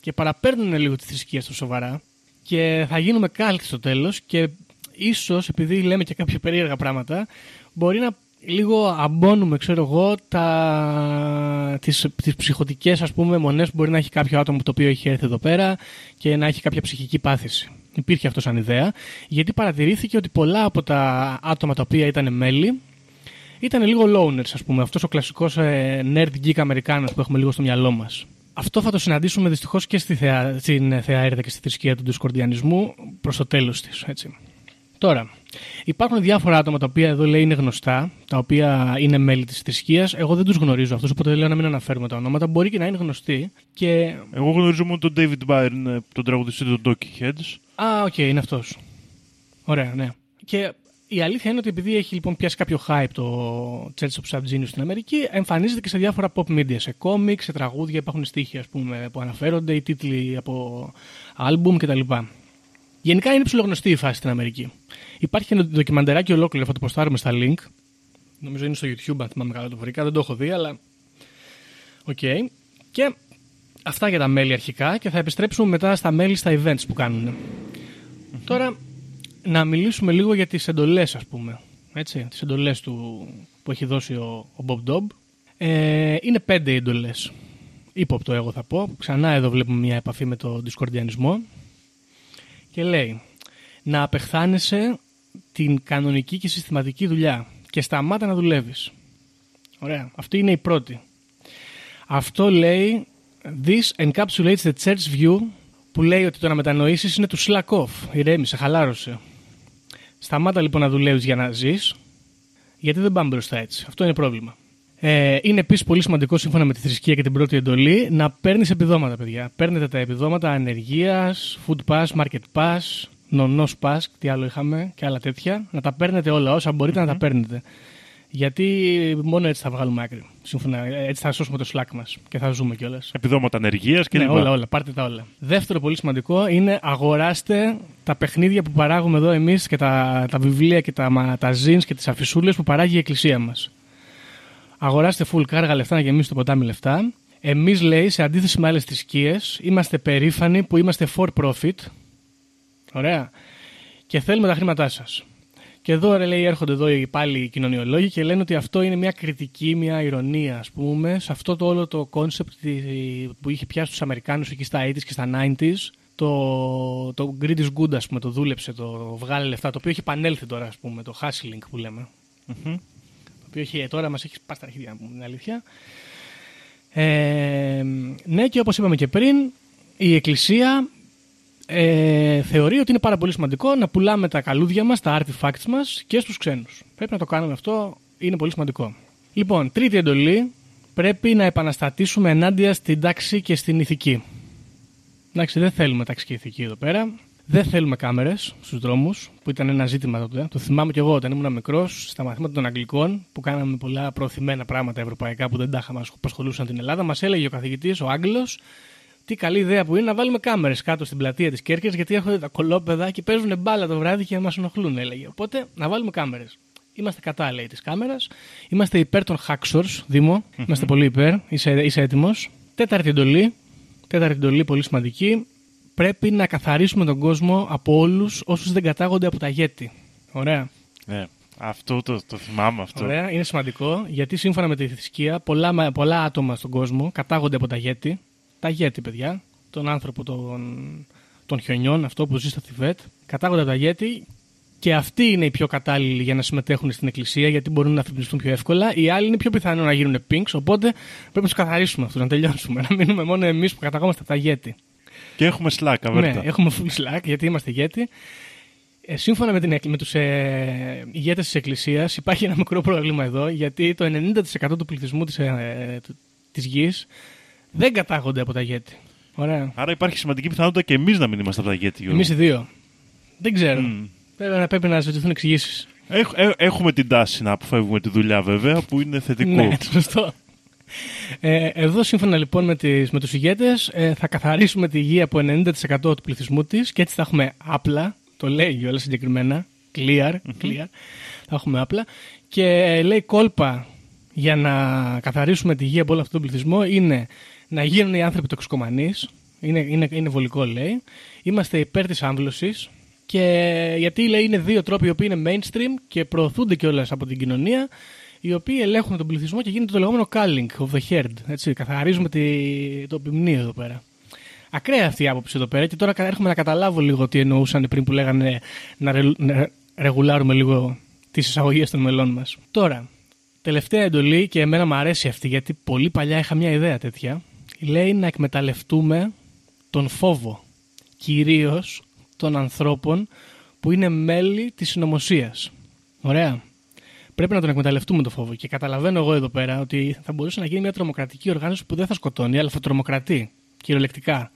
και παραπέρνουν λίγο τη θρησκεία στο σοβαρά και θα γίνουμε κάλτ στο τέλος και ίσως επειδή λέμε και κάποια περίεργα πράγματα, μπορεί να λίγο αμπώνουμε, ξέρω εγώ, τα... τις, τις ψυχοτικές ας πούμε μονές που μπορεί να έχει κάποιο άτομο το οποίο έχει έρθει εδώ πέρα και να έχει κάποια ψυχική πάθηση. Υπήρχε αυτό σαν ιδέα, γιατί παρατηρήθηκε ότι πολλά από τα άτομα τα οποία ήταν μέλη ήταν λίγο loners, ας πούμε, αυτός ο κλασικός ε, nerd geek Αμερικάνος που έχουμε λίγο στο μυαλό μας. Αυτό θα το συναντήσουμε δυστυχώς και στη θεα... στην θεά Έριδα και στη θρησκεία του δισκορδιανισμού προς το τέλος της. Τώρα, υπάρχουν διάφορα άτομα τα οποία εδώ λέει είναι γνωστά, τα οποία είναι μέλη της θρησκείας. Εγώ δεν τους γνωρίζω αυτούς, οπότε λέω να μην αναφέρουμε τα ονόματα. Μπορεί και να είναι γνωστοί. Και... Εγώ γνωρίζω μόνο τον David Byrne, ε, τον τραγουδιστή των Talking Heads. Α, οκ, είναι αυτός. Ωραία, ναι. Και η αλήθεια είναι ότι επειδή έχει λοιπόν πιάσει κάποιο hype το Church of Subgenius στην Αμερική, εμφανίζεται και σε διάφορα pop media, σε κόμικ, σε τραγούδια, υπάρχουν στοιχεία ας πούμε, που αναφέρονται, οι τίτλοι από άλμπουμ κτλ. Γενικά είναι ψιλογνωστή η φάση στην Αμερική. Υπάρχει και ένα ντοκιμαντεράκι ολόκληρο, θα το ποστάρουμε στα link. Νομίζω είναι στο YouTube, αν θυμάμαι καλά το βρήκα. Δεν το έχω δει, αλλά. Οκ. Και αυτά για τα μέλη αρχικά και θα επιστρέψουμε μετά στα μέλη στα events που κάνουν. Τώρα, να μιλήσουμε λίγο για τις εντολές, ας πούμε. Έτσι, τις εντολές του, που έχει δώσει ο, ο Bob Dobb. Ε, είναι πέντε οι εντολές. Υπόπτω εγώ θα πω. Ξανά εδώ βλέπουμε μια επαφή με το δισκορδιανισμό. Και λέει, να απεχθάνεσαι την κανονική και συστηματική δουλειά και σταμάτα να δουλεύεις. Ωραία. Αυτή είναι η πρώτη. Αυτό λέει This encapsulates the church view που λέει ότι το να μετανοήσεις είναι του slack off. Ηρέμησε, χαλάρωσε. Σταμάτα λοιπόν να δουλεύεις για να ζεις γιατί δεν πάμε μπροστά έτσι. Αυτό είναι πρόβλημα. Ε, είναι επίσης πολύ σημαντικό σύμφωνα με τη θρησκεία και την πρώτη εντολή να παίρνεις επιδόματα, παιδιά. Παίρνετε τα επιδόματα ανεργίας, food pass, market pass, νονό Σπάσκ, τι άλλο είχαμε και άλλα τέτοια. Να τα παίρνετε όλα, όσα μπορείτε να τα παίρνετε. Γιατί μόνο έτσι θα βγάλουμε άκρη. Σύμφωνα, έτσι θα σώσουμε το Slack μας και θα ζούμε κιόλας. Επιδόματα ανεργίας και Ναι, λοιπά. όλα, όλα. Πάρτε τα όλα. Δεύτερο πολύ σημαντικό είναι αγοράστε τα παιχνίδια που παράγουμε εδώ εμείς και τα, τα βιβλία και τα, μα- τα zines και τις αφισούλες που παράγει η εκκλησία μας. Αγοράστε full κάργα λεφτά να γεμίσει το ποτάμι λεφτά. Εμείς, λέει, σε αντίθεση με άλλες θρησκείες, είμαστε περήφανοι που είμαστε for profit. Ωραία. Και θέλουμε τα χρήματά σας. Και εδώ ρε, λέει, έρχονται εδώ οι πάλι οι κοινωνιολόγοι και λένε ότι αυτό είναι μια κριτική, μια ειρωνεία, ας πούμε, σε αυτό το όλο το κόνσεπτ που είχε πιάσει τους Αμερικάνους εκεί στα 80s και στα 90s. Το, το greed is good, ας πούμε, το δούλεψε, το βγάλε λεφτά, το οποίο έχει επανέλθει τώρα, ας πούμε, το hustling που λέμε. Το οποίο έχει, τώρα μας έχει σπάσει τα αρχίδια, να πούμε την αλήθεια. Ε, ναι, και όπως είπαμε και πριν, η Εκκλησία ε, θεωρεί ότι είναι πάρα πολύ σημαντικό να πουλάμε τα καλούδια μας, τα artifacts μας και στους ξένους. Πρέπει να το κάνουμε αυτό, είναι πολύ σημαντικό. Λοιπόν, τρίτη εντολή, πρέπει να επαναστατήσουμε ενάντια στην τάξη και στην ηθική. Εντάξει, δεν θέλουμε τάξη και ηθική εδώ πέρα. Δεν θέλουμε κάμερες στους δρόμους, που ήταν ένα ζήτημα τότε. Το θυμάμαι κι εγώ όταν ήμουν μικρός, στα μαθήματα των Αγγλικών, που κάναμε πολλά προωθημένα πράγματα ευρωπαϊκά που δεν τα είχαμε που ασχολούσαν την Ελλάδα. Μας έλεγε ο καθηγητής, ο Άγγλος, τι καλή ιδέα που είναι να βάλουμε κάμερες κάτω στην πλατεία της Κέρκυρας, γιατί έρχονται τα κολόπεδα και παίζουν μπάλα το βράδυ και μας ενοχλούν, έλεγε. Οπότε να βάλουμε κάμερες. Είμαστε κατά, λέει, της κάμερας. Είμαστε υπέρ των hacksaws, Δήμο. Είμαστε πολύ υπέρ. Είσαι, είσαι έτοιμος. Τέταρτη εντολή. Τέταρτη εντολή, πολύ σημαντική. Πρέπει να καθαρίσουμε τον κόσμο από όλους όσους δεν κατάγονται από τα γέτη. Ωραία. Ναι. Αυτό το, το θυμάμαι αυτό. Ωραία. Είναι σημαντικό γιατί σύμφωνα με τη θρησκεία πολλά, πολλά άτομα στον κόσμο κατάγονται από τα γέτη. Τα γέτη, παιδιά. Τον άνθρωπο των, των χιονιών, αυτό που ζει στο Θιβέτ. Κατάγονται από τα γέτη και αυτοί είναι οι πιο κατάλληλοι για να συμμετέχουν στην εκκλησία γιατί μπορούν να αφυπνιστούν πιο εύκολα. Οι άλλοι είναι πιο πιθανό να γίνουν pinks, οπότε πρέπει να τους καθαρίσουμε αυτούς, να τελειώσουμε. Να μείνουμε μόνο εμείς που καταγόμαστε από τα γέτη. Και έχουμε Slack, αβέρτα. Ναι, έχουμε full slack γιατί είμαστε γέτη. Ε, σύμφωνα με, την, εκ- με τους ε, ηγέτες της Εκκλησίας υπάρχει ένα μικρό πρόβλημα εδώ γιατί το 90% του πληθυσμού της, ε, του- της γης δεν κατάγονται από τα γέτη. Ωραία. Άρα υπάρχει σημαντική πιθανότητα και εμείς να μην είμαστε από τα γέτη. Γιώργο. Εμείς οι δύο. Δεν ξέρω. Μμ. Πρέπει, να, πρέπει να ζητηθούν εξηγήσεις. Έχ- ε, έχουμε την τάση να αποφεύγουμε τη δουλειά βέβαια που είναι θετικό. Ναι, (laughs) σωστό. Ε, εδώ, σύμφωνα λοιπόν με, τις, με τους ηγέτες, ε, θα καθαρίσουμε τη γη από 90% του πληθυσμού της και έτσι θα έχουμε απλά, το λέει όλα συγκεκριμένα, clear, clear, θα έχουμε απλά και ε, λέει κόλπα για να καθαρίσουμε τη γη από όλο αυτόν τον πληθυσμό είναι να γίνουν οι άνθρωποι τοξικομανείς, είναι, είναι, είναι βολικό λέει, είμαστε υπέρ της άμβλωσης και γιατί λέει είναι δύο τρόποι οι οποίοι είναι mainstream και προωθούνται κιόλας από την κοινωνία οι οποίοι ελέγχουν τον πληθυσμό και γίνεται το λεγόμενο culling of the herd. Έτσι, καθαρίζουμε τη, το ποιμνίο εδώ πέρα. Ακραία αυτή η άποψη εδώ πέρα και τώρα έρχομαι να καταλάβω λίγο τι εννοούσαν πριν που λέγανε να, ρε, να ρεγουλάρουμε λίγο τις εισαγωγές των μελών μας. Τώρα, τελευταία εντολή και εμένα μου αρέσει αυτή γιατί πολύ παλιά είχα μια ιδέα τέτοια. Λέει να εκμεταλλευτούμε τον φόβο, κυρίως των ανθρώπων που είναι μέλη της συνωμοσίας. Ωραία. Πρέπει να τον εκμεταλλευτούμε το φόβο. Και καταλαβαίνω εγώ εδώ πέρα ότι θα μπορούσε να γίνει μια τρομοκρατική οργάνωση που δεν θα σκοτώνει, αλλά θα τρομοκρατεί. Κυριολεκτικά.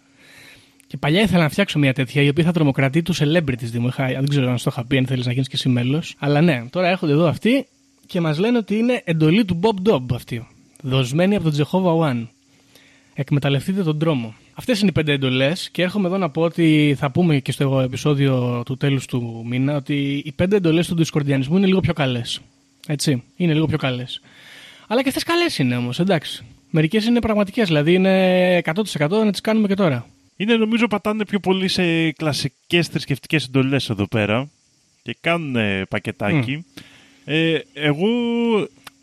Και παλιά ήθελα να φτιάξω μια τέτοια η οποία θα τρομοκρατεί τους celebrities. Δήμο. Είχα- Δεν ξέρω αν στο είχα πει, αν θέλεις να γίνεις και εσύ μέλος. Αλλά ναι, τώρα έρχονται εδώ αυτοί και μας λένε ότι είναι εντολή του Bob Dobb αυτή. Δοσμένη από τον Jehovah One. Εκμεταλλευτείτε τον τρόμο. Αυτές είναι οι πέντε εντολές και έρχομαι εδώ να πω ότι θα πούμε και στο επεισόδιο του τέλους του μήνα ότι οι πέντε εντολές του Δισκορδιανισμού είναι λίγο πιο καλές. Έτσι. Είναι λίγο πιο καλές. Αλλά και αυτές καλές είναι όμως, εντάξει. Μερικές είναι πραγματικές, δηλαδή είναι 100% να τις κάνουμε και τώρα. Είναι νομίζω πατάνε πιο πολύ σε κλασικές θρησκευτικές εντολές εδώ πέρα και κάνουν ε, πακετάκι. Ε, εγώ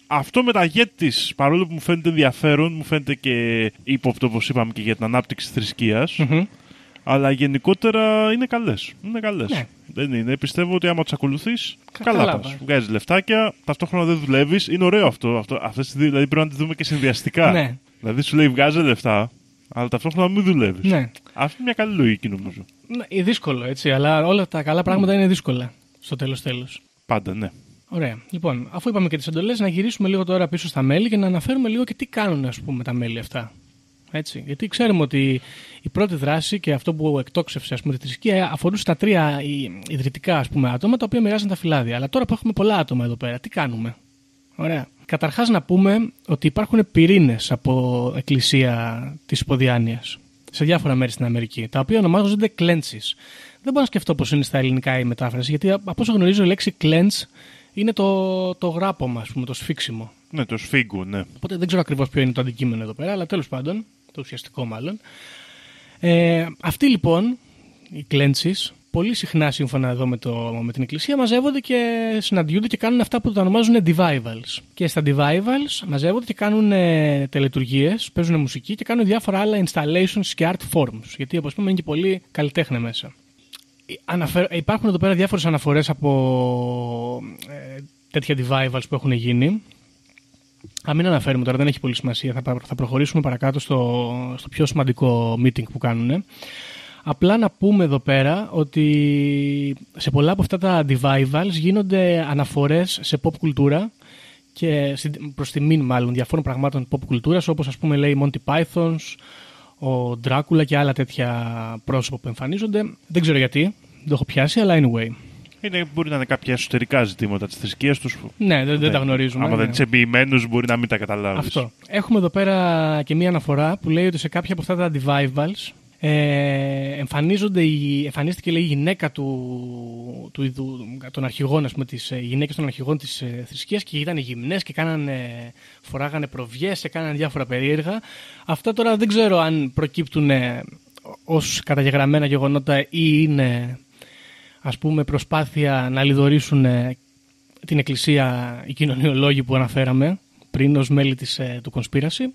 αυτό με τα γέτης, παρόλο που μου φαίνεται ενδιαφέρον, μου φαίνεται και ύποπτο, όπως είπαμε, και για την ανάπτυξη της θρησκείας, Μμμ. Αλλά γενικότερα είναι καλές. Είναι καλές. Ναι. Δεν είναι. Πιστεύω ότι άμα τις ακολουθείς, Κα- καλά, καλά πας. πας. Βγάζεις λεφτάκια, ταυτόχρονα δεν δουλεύεις. Είναι ωραίο αυτό. αυτό αυτές τις δύο, δηλαδή πρέπει να τις δούμε και συνδυαστικά. Ναι. Δηλαδή σου λέει βγάζε λεφτά, αλλά ταυτόχρονα μην δουλεύεις. Ναι. Αυτή είναι μια καλή λογική νομίζω. Ναι, είναι δύσκολο έτσι, αλλά όλα τα καλά πράγματα είναι δύσκολα στο τέλος τέλος. Πάντα, ναι. Ωραία. Λοιπόν, αφού είπαμε και τις εντολές, να γυρίσουμε λίγο τώρα πίσω στα μέλη και να αναφέρουμε λίγο και τι κάνουν ας πούμε, τα μέλη αυτά. Έτσι. Γιατί ξέρουμε ότι η πρώτη δράση και αυτό που εκτόξευσε ας πούμε, τη θρησκεία αφορούσε τα τρία ι- ιδρυτικά ας πούμε, άτομα τα οποία μοιράζαν τα φυλάδια. Αλλά τώρα που έχουμε πολλά άτομα εδώ πέρα, τι κάνουμε; Ωραία. Καταρχάς να πούμε ότι υπάρχουν πυρήνες από εκκλησία της υποδιάνειας σε διάφορα μέρη στην Αμερική, τα οποία ονομάζονται cleanses. Δεν μπορώ να σκεφτώ πώς είναι στα ελληνικά η μετάφραση, γιατί από όσο γνωρίζω η λέξη cleanse είναι το, το γράπωμα, ας πούμε, το σφίξιμο. Ναι, το σφίγγου, ναι. Οπότε δεν ξέρω ακριβώς ποιο είναι το αντικείμενο εδώ πέρα, αλλά τέλος πάντων, το ουσιαστικό μάλλον. Ε, αυτοί λοιπόν, οι κλέντσις, πολύ συχνά σύμφωνα εδώ με, το, με την Εκκλησία, μαζεύονται και συναντιούνται και κάνουν αυτά που τα ονομάζουν devivals. Και στα devivals μαζεύονται και κάνουν ε, τελετουργίες, παίζουν μουσική και κάνουν διάφορα άλλα installations και art forms. Γιατί όπως πούμε είναι και πολύ καλλιτέχνε μέσα. Αναφε- Υπάρχουν εδώ πέρα διάφορες αναφορές από ε, τέτοια devivals που έχουν γίνει. Α, μην αναφέρουμε τώρα, δεν έχει πολύ σημασία. Θα, πα- θα προχωρήσουμε παρακάτω στο, στο πιο σημαντικό meeting που κάνουν. Απλά να πούμε εδώ πέρα ότι σε πολλά από αυτά τα devivals γίνονται αναφορές σε pop κουλτούρα και συν- προς τιμήν μάλλον διαφόρων πραγμάτων pop κουλτούρας όπως ας πούμε λέει η Monty Pythons, ο Dracula και άλλα τέτοια πρόσωπα που εμφανίζονται. Δεν ξέρω γιατί, δεν το έχω πιάσει, αλλά anyway. Είναι, μπορεί να είναι κάποια εσωτερικά ζητήματα της θρησκείας τους. Ναι, δεν, δεν τα γνωρίζουμε. Άμα ναι. δεν είσαι εμπειημένος, μπορεί να μην τα καταλάβεις. Αυτό. Έχουμε εδώ πέρα και μία αναφορά που λέει ότι σε κάποια από αυτά τα devivals ε, εμφανίζονται η, εμφανίστηκε λέει, η γυναίκα του, του, είδου- των αρχηγών, ας πούμε, τις ε, γυναίκες των αρχηγών της ε, θρησκείας και ήταν γυμνές και κάνανε, φοράγανε προβιές και κάνανε διάφορα περίεργα. Αυτά τώρα δεν ξέρω αν προκύπτουν ε, ως καταγεγραμμένα γεγονότα ή είναι ας πούμε προσπάθεια να λιδωρήσουν ε, την εκκλησία οι κοινωνιολόγοι που αναφέραμε πριν ως μέλη της, ε, του Conspiracy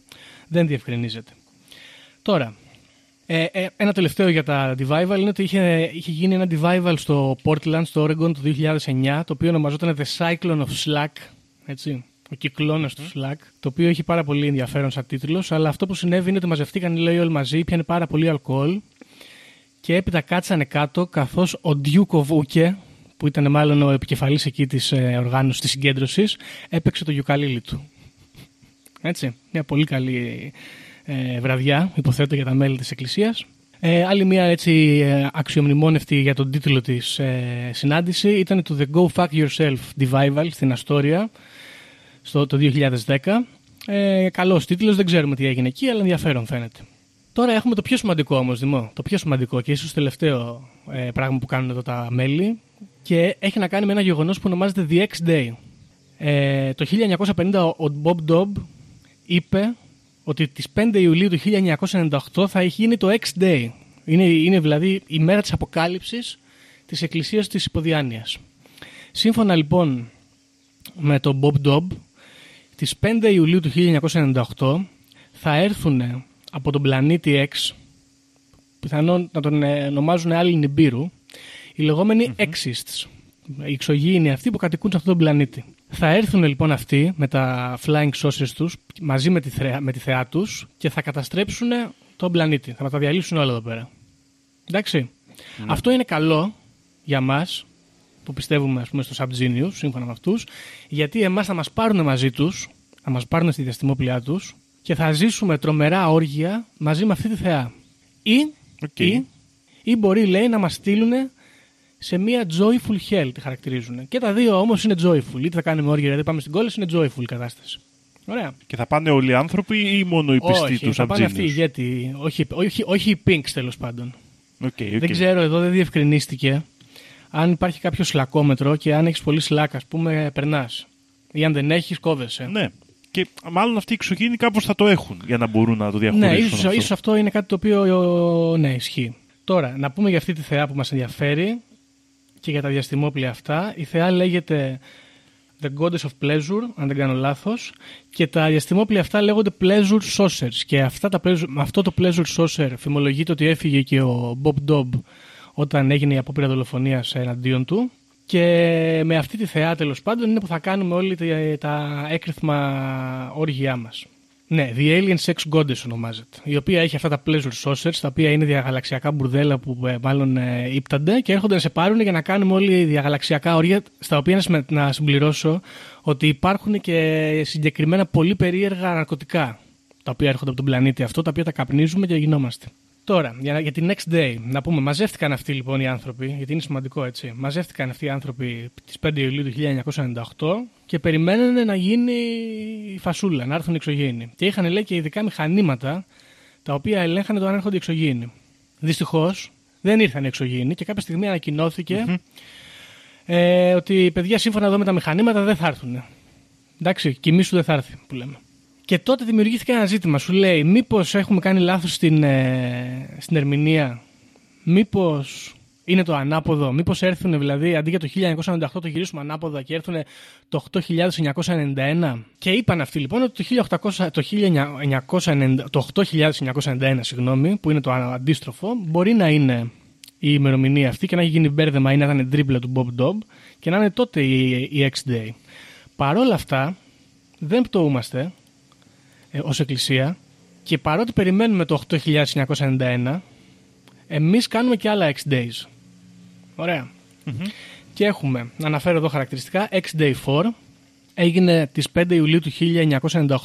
δεν διευκρινίζεται. Τώρα, ε, ε, ένα τελευταίο για τα Devival είναι ότι είχε, είχε γίνει ένα Devival στο Portland, στο Oregon το 2009 το οποίο ονομαζόταν The Cyclone of Slack έτσι, ο κυκλώνας του Slack το οποίο έχει πάρα πολύ ενδιαφέρον σαν τίτλος αλλά αυτό που συνέβη είναι ότι μαζευτήκαν οι λέει όλοι μαζί, πιάνε πάρα πολύ αλκοόλ και έπειτα κάτσανε κάτω καθώς ο Duke of Uke που ήταν μάλλον ο επικεφαλής εκεί της ε, οργάνωσης της συγκέντρωσης έπαιξε το γιουκαλίλι του. Έτσι, μια πολύ καλή ε, βραδιά υποθέτω για τα μέλη της Εκκλησίας. Ε, άλλη μια έτσι ε, αξιομνημόνευτη για τον τίτλο της ε, συνάντηση ήταν το The Go Fuck Yourself Devival στην Αστόρια στο, το 2010. Ε, καλός τίτλος, δεν ξέρουμε τι έγινε εκεί, αλλά ενδιαφέρον φαίνεται. Τώρα έχουμε το πιο σημαντικό όμως, Δημό. Το πιο σημαντικό και ίσως τελευταίο ε, πράγμα που κάνουν εδώ τα μέλη και έχει να κάνει με ένα γεγονός που ονομάζεται The X Day. Ε, το 1950 ο Bob Dobb είπε ότι τις 5 Ιουλίου του 1998 θα έχει γίνει το X Day. Είναι, είναι δηλαδή η μέρα της αποκάλυψης της Εκκλησίας της Υποδιάνειας. Σύμφωνα λοιπόν με τον Bob Dobb, τις 5 Ιουλίου του 1998 θα έρθουν από τον πλανήτη X, πιθανόν να τον ε, ονομάζουν άλλοι Νιμπύρου, οι λεγόμενοι Exists, οι εξωγήινοι αυτοί που κατοικούν σε αυτόν τον πλανήτη. Θα έρθουν λοιπόν αυτοί με τα flying saucers τους, μαζί με τη, θέα, με τη θεά τους και θα καταστρέψουν τον πλανήτη. Θα τα διαλύσουν όλα εδώ πέρα. Εντάξει. Αυτό είναι καλό για μας που πιστεύουμε ας πούμε, στο Subgenius, σύμφωνα με αυτούς, γιατί εμάς θα μας πάρουν μαζί τους, θα μας πάρουν στη διαστημόπλια τους και θα ζήσουμε τρομερά όργια μαζί με αυτή τη θεά. Ή, Οκ. ή, ή μπορεί λέει να μας στείλουν σε μια joyful hell τη χαρακτηρίζουν. Και τα δύο όμως είναι joyful. Είτε θα κάνουμε όργια, δηλαδή πάμε στην κόλαση, είναι joyful η κατάσταση. Ωραία. Και θα πάνε όλοι οι άνθρωποι ή μόνο οι πιστοί όχι, τους θα πάνε αυτοί οι Αμπτζίνου. ηγέτη, όχι, όχι, όχι οι pinks τέλος πάντων. Okay, Δεν ξέρω, εδώ δεν διευκρινίστηκε αν υπάρχει κάποιο σλακόμετρο και αν έχεις πολύ σλάκα, ας πούμε, περνάς. Ή αν δεν έχεις, κόβεσαι. Ναι. Και μάλλον αυτοί οι εξωγήινοι κάπως θα το έχουν για να μπορούν να το διαχωρίσουν. Ναι, ίσως, αυτό. ίσως αυτό είναι κάτι το οποίο ο, ναι, ισχύει. Τώρα, να πούμε για αυτή τη θεά που μας ενδιαφέρει και για τα διαστημόπλια αυτά. Η θεά λέγεται The Goddess of Pleasure, αν δεν κάνω λάθος, και τα διαστημόπλια αυτά λέγονται Pleasure Saucers. Και αυτά τα, pleasure- με αυτό το Pleasure Saucer φημολογείται ότι έφυγε και ο Bob Dobb όταν έγινε η απόπειρα δολοφονίας εναντίον του. Και με αυτή τη θεά τέλος πάντων είναι που θα κάνουμε όλοι τα, τα έκρηθμα όργια μας. Ναι, The Alien Sex Goddess ονομάζεται. Η οποία έχει αυτά τα pleasure saucers, τα οποία είναι διαγαλαξιακά μπουρδέλα που ε, μάλλον ε, ύπτανται και έρχονται να σε πάρουν για να κάνουμε όλοι διαγαλαξιακά όρια, στα οποία να, συμμε- να συμπληρώσω ότι υπάρχουν και συγκεκριμένα πολύ περίεργα ναρκωτικά. τα οποία έρχονται από τον πλανήτη αυτό, τα οποία τα καπνίζουμε και γινόμαστε. Τώρα, για, να- για την next day, να πούμε, μαζεύτηκαν αυτοί λοιπόν οι άνθρωποι, γιατί είναι σημαντικό έτσι. Μαζεύτηκαν αυτοί οι άνθρωποι τις 5 Ιουλίου του 1998 και περιμένανε να γίνει η φασούλα, να έρθουν οι εξωγήινοι. Και είχαν λέει και ειδικά μηχανήματα τα οποία ελέγχανε το αν έρχονται οι εξωγήινοι. Δυστυχώς δεν ήρθαν οι εξωγήινοι και κάποια στιγμή ανακοινώθηκε ε, ότι παιδιά σύμφωνα εδώ με τα μηχανήματα δεν θα έρθουν. Εντάξει, κοιμή σου δεν θα έρθει που λέμε. Και τότε δημιουργήθηκε ένα ζήτημα. Σου λέει, μήπως έχουμε κάνει λάθος στην, ε, στην ερμηνεία, μήπως είναι το ανάποδο, μήπως έρθουν δηλαδή αντί για το 1998 το γυρίσουμε ανάποδα και έρθουν το 8991. Και είπαν αυτοί λοιπόν ότι το, 1800, το, 1990, το 8991, συγγνώμη, που είναι το α- αντίστροφο, μπορεί να είναι η ημερομηνία αυτή και να έχει γίνει μπέρδεμα ή να ήταν τρίπλα του Bob Dob και να είναι τότε η, η X-Day. Παρόλα αυτά, δεν πτωούμαστε ε, ως εκκλησία και παρότι περιμένουμε το 8991 εμείς κάνουμε και άλλα X-Days. Ωραία. Και έχουμε, να αναφέρω εδώ χαρακτηριστικά, X-Day 4 έγινε τις 5 Ιουλίου του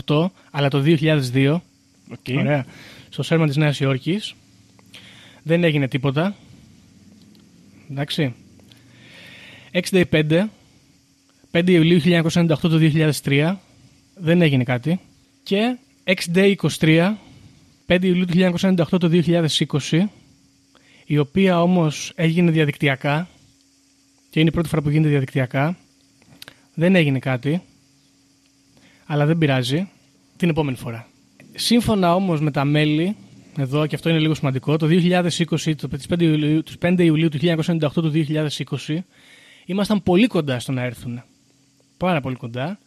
1998 αλλά το 2002 Οκ. Ωραία. Στο Sherman της Νέας Υόρκης. Δεν έγινε τίποτα. Εντάξει. X Day 5. 5 Ιουλίου 1998 το 2003. Δεν έγινε κάτι. Και X Day 23. 5 Ιουλίου του 1998 το 2020. Η οποία όμως έγινε διαδικτυακά. Και είναι η πρώτη φορά που γίνεται διαδικτυακά. Δεν έγινε κάτι. Αλλά δεν πειράζει. Την επόμενη φορά. Σύμφωνα όμως με τα μέλη, εδώ και αυτό είναι λίγο σημαντικό, το 2020, το, τις 5 Ιουλίου, τους 5 Ιουλίου του 1998 του 2020, ήμασταν πολύ κοντά στο να έρθουν. Πάρα πολύ κοντά.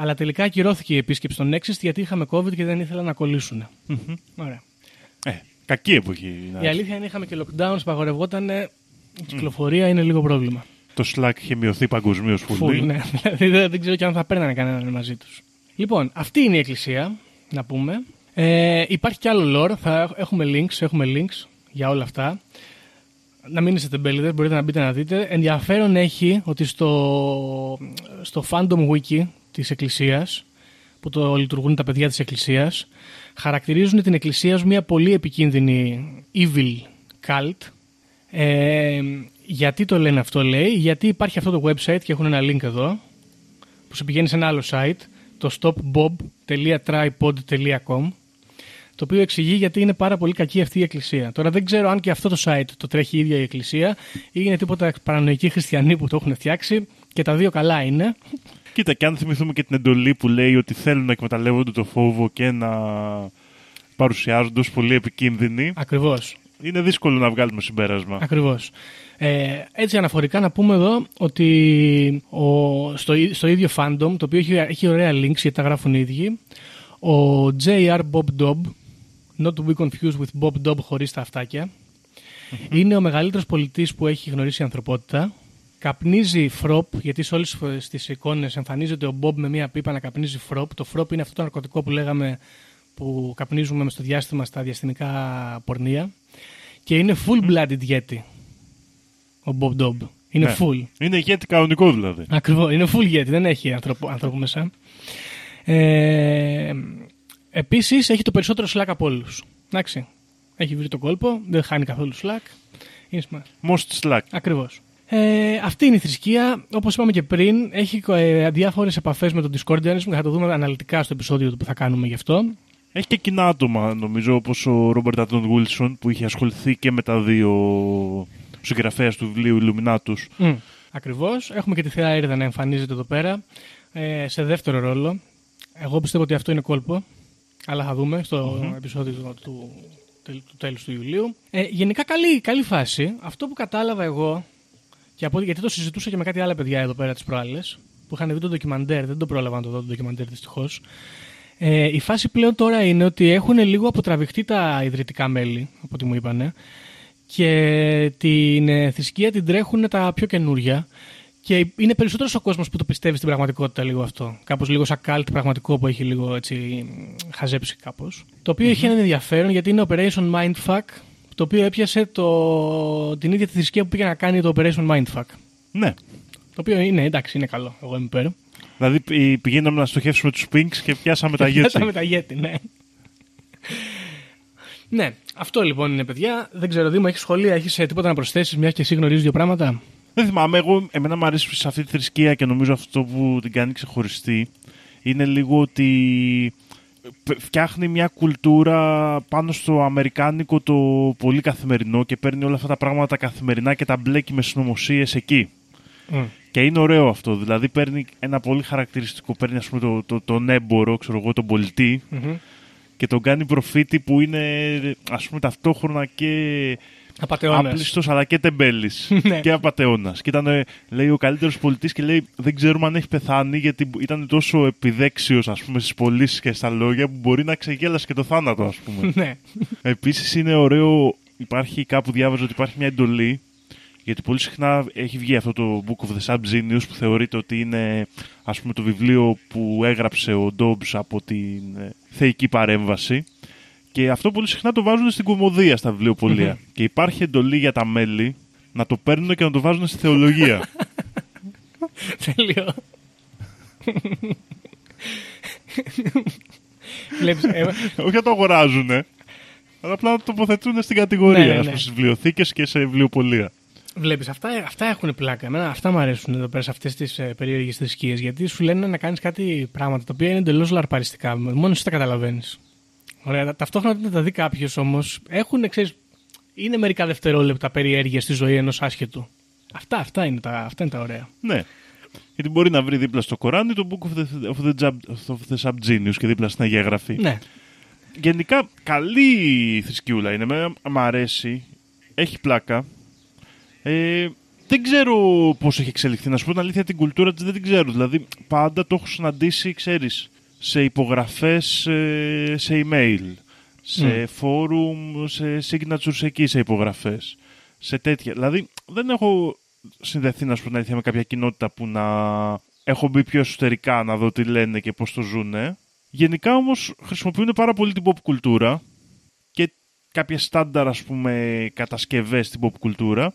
Αλλά τελικά ακυρώθηκε η επίσκεψη των Nexus γιατί είχαμε COVID και δεν ήθελαν να κολλήσουν. Ωραία. Ε, κακή εποχή. να Η αλήθεια είναι είχαμε και lockdown, απαγορευόταν. Η κυκλοφορία είναι λίγο πρόβλημα. Το Slack είχε μειωθεί παγκοσμίως Full, πολύ. ναι. Δηλαδή δεν, δεν ξέρω και αν θα παίρνανε κανέναν μαζί τους. Λοιπόν, αυτή είναι η εκκλησία, να πούμε. Ε, υπάρχει κι άλλο lore. Θα έχουμε links, έχουμε links για όλα αυτά. Να μην είστε τεμπέληδες, μπορείτε να μπείτε να δείτε. Ενδιαφέρον έχει ότι στο, στο fandom wiki της εκκλησίας, που το λειτουργούν τα παιδιά της εκκλησίας, χαρακτηρίζουν την εκκλησία ως μια πολύ επικίνδυνη evil cult. Ε, γιατί το λένε αυτό λέει, γιατί υπάρχει αυτό το website και έχουν ένα link εδώ, που σε πηγαίνει σε ένα άλλο site, το stopbob.tripod.com το οποίο εξηγεί γιατί είναι πάρα πολύ κακή αυτή η εκκλησία. Τώρα δεν ξέρω αν και αυτό το site το τρέχει η ίδια η εκκλησία ή είναι τίποτα παρανοϊκοί χριστιανοί που το έχουν φτιάξει και τα δύο καλά είναι. Κοίτα, και αν θυμηθούμε και την εντολή που λέει ότι θέλουν να εκμεταλλεύονται το φόβο και να παρουσιάζονται ως πολύ επικίνδυνοι, Ακριβώς. είναι δύσκολο να βγάλουμε συμπέρασμα. Ακριβώς. Ε, έτσι αναφορικά να πούμε εδώ ότι ο, στο, ί- στο ίδιο fandom, το οποίο έχει, έχει ωραία links γιατί τα γράφουν οι ίδιοι, ο J.R. Bob Dobb, not to be confused with Bob Dobb χωρίς τα αυτάκια, είναι ο μεγαλύτερος πολιτής που έχει γνωρίσει η ανθρωπότητα. Καπνίζει φρόπ, γιατί σε όλες τις εικόνες εμφανίζεται ο Bob με μια πίπα να καπνίζει φρόπ. Το φρόπ είναι αυτό το ναρκωτικό που λέγαμε που καπνίζουμε μες στο διάστημα στα διαστημικά πορνεία. Και είναι full-blooded yeti ο Bob Dobb. Είναι Ναι. full. Είναι ηγέτη κανονικό δηλαδή. Ακριβώς. Είναι full yeti, δεν έχει άνθρωπο, άνθρωπο μέσα. Ε, Επίσης έχει το περισσότερο slack από όλους. Εντάξει. Έχει βρει τον κόλπο, δεν χάνει καθόλου slack. Είναι smart. Most Slack. Ακριβώς. Ε, αυτή είναι η θρησκεία. Όπως είπαμε και πριν, έχει ε, διάφορες επαφές με τον Discordianism και θα το δούμε αναλυτικά στο επεισόδιο που θα κάνουμε γι' αυτό. Έχει και κοινά άτομα, νομίζω, όπως ο Ρόμπερτ Ατών Γουίλσον, που είχε ασχοληθεί και με τα δύο συγγραφέας του βιβλίου Ιλουμινάτους. Mm. Ακριβώς. Έχουμε και τη Θεά Έρδα να εμφανίζεται εδώ πέρα ε, σε δεύτερο ρόλο. Εγώ πιστεύω ότι αυτό είναι κόλπο. Αλλά θα δούμε στο επεισόδιο του, του, τελ- του τέλους του Ιουλίου. Ε, γενικά καλή, καλή φάση. Αυτό που κατάλαβα εγώ, και από, γιατί το συζητούσα και με κάτι άλλα παιδιά εδώ πέρα τις προάλλες, που είχαν δει το ντοκιμαντέρ, δεν το πρόλαβα να το δω το ντοκιμαντέρ δυστυχώς. Ε, η φάση πλέον τώρα είναι ότι έχουν λίγο αποτραβηχτεί τα ιδρυτικά μέλη, από ό,τι μου είπανε, και την ε, θρησκεία την τρέχουν τα πιο καινούρια. Και είναι περισσότερος ο κόσμος που το πιστεύει στην πραγματικότητα λίγο αυτό. Κάπως λίγο σαν cult πραγματικό που έχει λίγο έτσι χαζέψει κάπως. Το οποίο έχει ένα ενδιαφέρον γιατί είναι Operation Mindfuck, το οποίο έπιασε το, την ίδια τη θρησκεία που πήγε να κάνει το Operation Mindfuck. Ναι. Το οποίο είναι εντάξει, είναι καλό. Εγώ είμαι υπέρ. Δηλαδή πη- πηγαίναμε να στοχεύσουμε τους Pinks και πιάσαμε τα Πιάσαμε Yeti. τα Yeti, ναι. Ναι, αυτό λοιπόν είναι παιδιά. Δεν ξέρω, Δήμο, έχεις σχολεία, έχεις τίποτα να προσθέσεις, μιας και εσύ γνωρίζεις δύο πράγματα; Δεν θυμάμαι, εγώ, εμένα μου αρέσει σε αυτή τη θρησκεία και νομίζω αυτό που την κάνει ξεχωριστή είναι λίγο ότι φτιάχνει μια κουλτούρα πάνω στο αμερικάνικο το πολύ καθημερινό και παίρνει όλα αυτά τα πράγματα καθημερινά και τα μπλέκει με συνωμοσίες εκεί. Mm. Και είναι ωραίο αυτό. Δηλαδή παίρνει ένα πολύ χαρακτηριστικό, παίρνει ας πούμε το, το, τον έμπορο, ξέρω εγώ, τον πολιτή Μμμ. και τον κάνει προφήτη που είναι ας πούμε ταυτόχρονα και Απατεώνας. άπλιστος αλλά και τεμπέλης (laughs) Ναι. και απατεώνας. Και ήταν, ε, λέει, ο καλύτερος πολιτής και λέει δεν ξέρουμε αν έχει πεθάνει γιατί ήταν τόσο επιδέξιος ας πούμε στις πωλήσεις και στα λόγια που μπορεί να ξεγέλασε και το θάνατο ας πούμε. (laughs) ναι. Επίσης είναι ωραίο, υπάρχει κάπου διάβαζα ότι υπάρχει μια εντολή γιατί πολύ συχνά έχει βγει αυτό το Book of the Sub-Genius που θεωρείται ότι είναι ας πούμε το βιβλίο που έγραψε ο Dobbs από την ε, θεϊκή παρέμβαση και αυτό πολύ συχνά το βάζουν στην κομμωδία στα βιβλιοπωλεία. Και υπάρχει εντολή για τα μέλη να το παίρνουν και να το βάζουν στη θεολογία. (laughs) Τέλειο. Βλέπεις, ε, Όχι να το αγοράζουν, αλλά απλά να το τοποθετούν στην κατηγορία, Ναι, ναι, ας ναι. πούμε, στις βιβλιοθήκες και σε βιβλιοπωλεία. Βλέπεις, αυτά, αυτά έχουν πλάκα. Εμένα αυτά μου αρέσουν εδώ πέρα σε αυτές τις ε, περίεργες θρησκείες, γιατί σου λένε να κάνεις κάτι πράγματα τα οποία είναι εντελώς λαρπαριστικά. Μόνος εσύ τα καταλαβαίνεις. Ωραία, τα- ταυτόχρονα όταν τα δει κάποιος όμως, έχουν, ξέρεις, είναι μερικά δευτερόλεπτα περιέργεια στη ζωή ενός άσχετου. Αυτά, αυτά, είναι τα, αυτά είναι τα ωραία. Ναι. Γιατί μπορεί να βρει δίπλα στο Κοράνι το Book of the, of the, Jab- of the Sub-Genius και δίπλα στην Αγία Γραφή. Ναι. Γενικά, καλή η θρησκειούλα είναι. Εμένα μ' αρέσει. Έχει πλάκα. Ε, δεν ξέρω πώς έχει εξελιχθεί. Να σου πω την αλήθεια, την κουλτούρα της δεν την ξέρω. Δηλαδή, πάντα το έχω συναντήσει, ξέρεις, σε υπογραφές ε, σε email, σε forum, σε signatures εκεί, σε υπογραφές, σε τέτοια. Δηλαδή, δεν έχω συνδεθεί, να σου πω την αλήθεια, με κάποια κοινότητα που να έχω μπει πιο εσωτερικά να δω τι λένε και πώς το ζουνε. Γενικά όμως χρησιμοποιούν πάρα πολύ την pop κουλτούρα και κάποιες στάνταρ ας πούμε κατασκευές στην pop κουλτούρα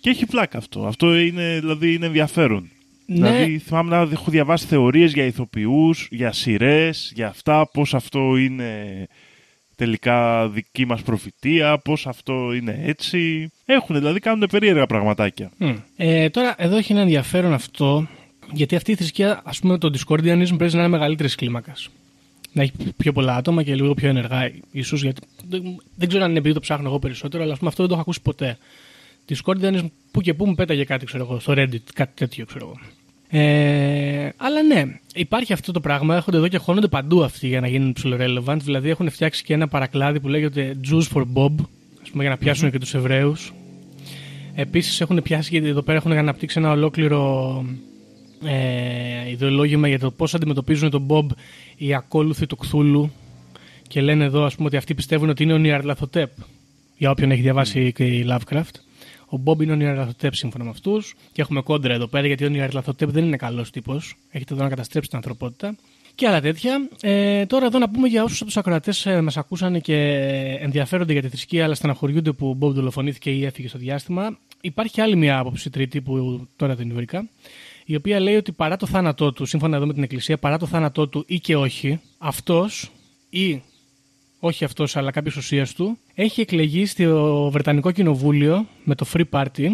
και έχει πλάκα αυτό. Αυτό είναι, δηλαδή, είναι ενδιαφέρον. Ναι. Δηλαδή θυμάμαι να έχω διαβάσει θεωρίες για ηθοποιούς, για σειρές, για αυτά, πώς αυτό είναι τελικά δική μας προφητεία, πώς αυτό είναι έτσι. Έχουν δηλαδή, κάνουν περίεργα πραγματάκια. Μμ. Ε, τώρα, εδώ έχει ένα ενδιαφέρον αυτό, γιατί αυτή η θρησκεία, ας πούμε, το Discordianism παίζει να είναι μεγαλύτερης κλίμακας. Να έχει πιο πολλά άτομα και λίγο πιο ενεργά, ίσως. Γιατί δεν, δεν ξέρω αν είναι επειδή το ψάχνω εγώ περισσότερο, αλλά ας πούμε, αυτό δεν το έχω ακούσει ποτέ. Discordianism που και που μου πέταγε κάτι, ξέρω εγώ, στο Reddit, κάτι τέτοιο, ξέρω εγώ. Ε, αλλά ναι, υπάρχει αυτό το πράγμα. Έρχονται εδώ και χώνονται παντού αυτοί για να γίνουν ψηλό relevant. Δηλαδή έχουν φτιάξει και ένα παρακλάδι που λέγεται Jews for Bob, ας πούμε, για να πιάσουν και τους Εβραίους. Επίσης έχουν πιάσει γιατί εδώ πέρα έχουν αναπτύξει ένα ολόκληρο ε, ιδεολόγημα για το πώς αντιμετωπίζουν τον Μπομπ οι ακόλουθοι του Κθούλου. Και λένε εδώ, ας πούμε, ότι αυτοί πιστεύουν ότι είναι ο Νιαρλαθοτέπ. Για όποιον έχει διαβάσει και η Lovecraft. Ο Μπομπ είναι ο Νιαρλαθοτέπ σύμφωνα με αυτούς. Και έχουμε κόντρα εδώ πέρα γιατί ο Νιαρλαθοτέπ δεν είναι καλός τύπος. Έχετε εδώ να καταστρέψει την ανθρωπότητα. Και άλλα τέτοια. Ε, τώρα εδώ να πούμε για όσους από τους ακροατές ε, μας ακούσαν και ενδιαφέρονται για τη θρησκεία, αλλά στεναχωριούνται που ο Μπομπ δολοφονήθηκε ή έφυγε στο διάστημα. Υπάρχει άλλη μια άποψη τρίτη που τώρα την βρήκα, η οποία λέει ότι παρά το θάνατό του, σύμφωνα εδώ με την Εκκλησία, παρά το θάνατό του ή και όχι, αυτός ή όχι αυτός, αλλά κάποιο ουσία του, έχει εκλεγεί στο Βρετανικό Κοινοβούλιο με το Free Party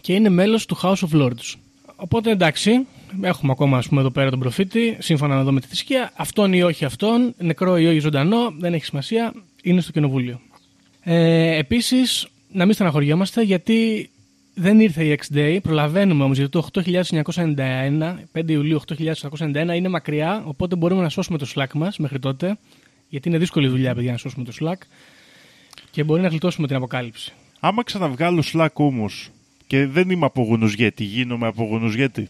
και είναι μέλος του House of Lords. Οπότε εντάξει, έχουμε ακόμα ας πούμε, εδώ πέρα τον προφήτη, σύμφωνα εδώ με τη θρησκεία. Αυτόν ή όχι αυτόν, νεκρό ή όχι ζωντανό, δεν έχει σημασία, είναι στο Κοινοβούλιο. Ε, Επίσης, να μην στεναχωριόμαστε γιατί δεν ήρθε η X-Day. Προλαβαίνουμε όμως γιατί το 8991, 5 Ιουλίου 8991 είναι μακριά. Οπότε μπορούμε να σώσουμε το Slack μας μέχρι τότε. Γιατί είναι δύσκολη δουλειά, παιδιά, να σώσουμε το Slack. Και μπορεί να γλιτώσουμε την αποκάλυψη. Άμα ξαναβγάλω Slack όμως και δεν είμαι απογονοσγέτη, γίνομαι απογονοσγέτη.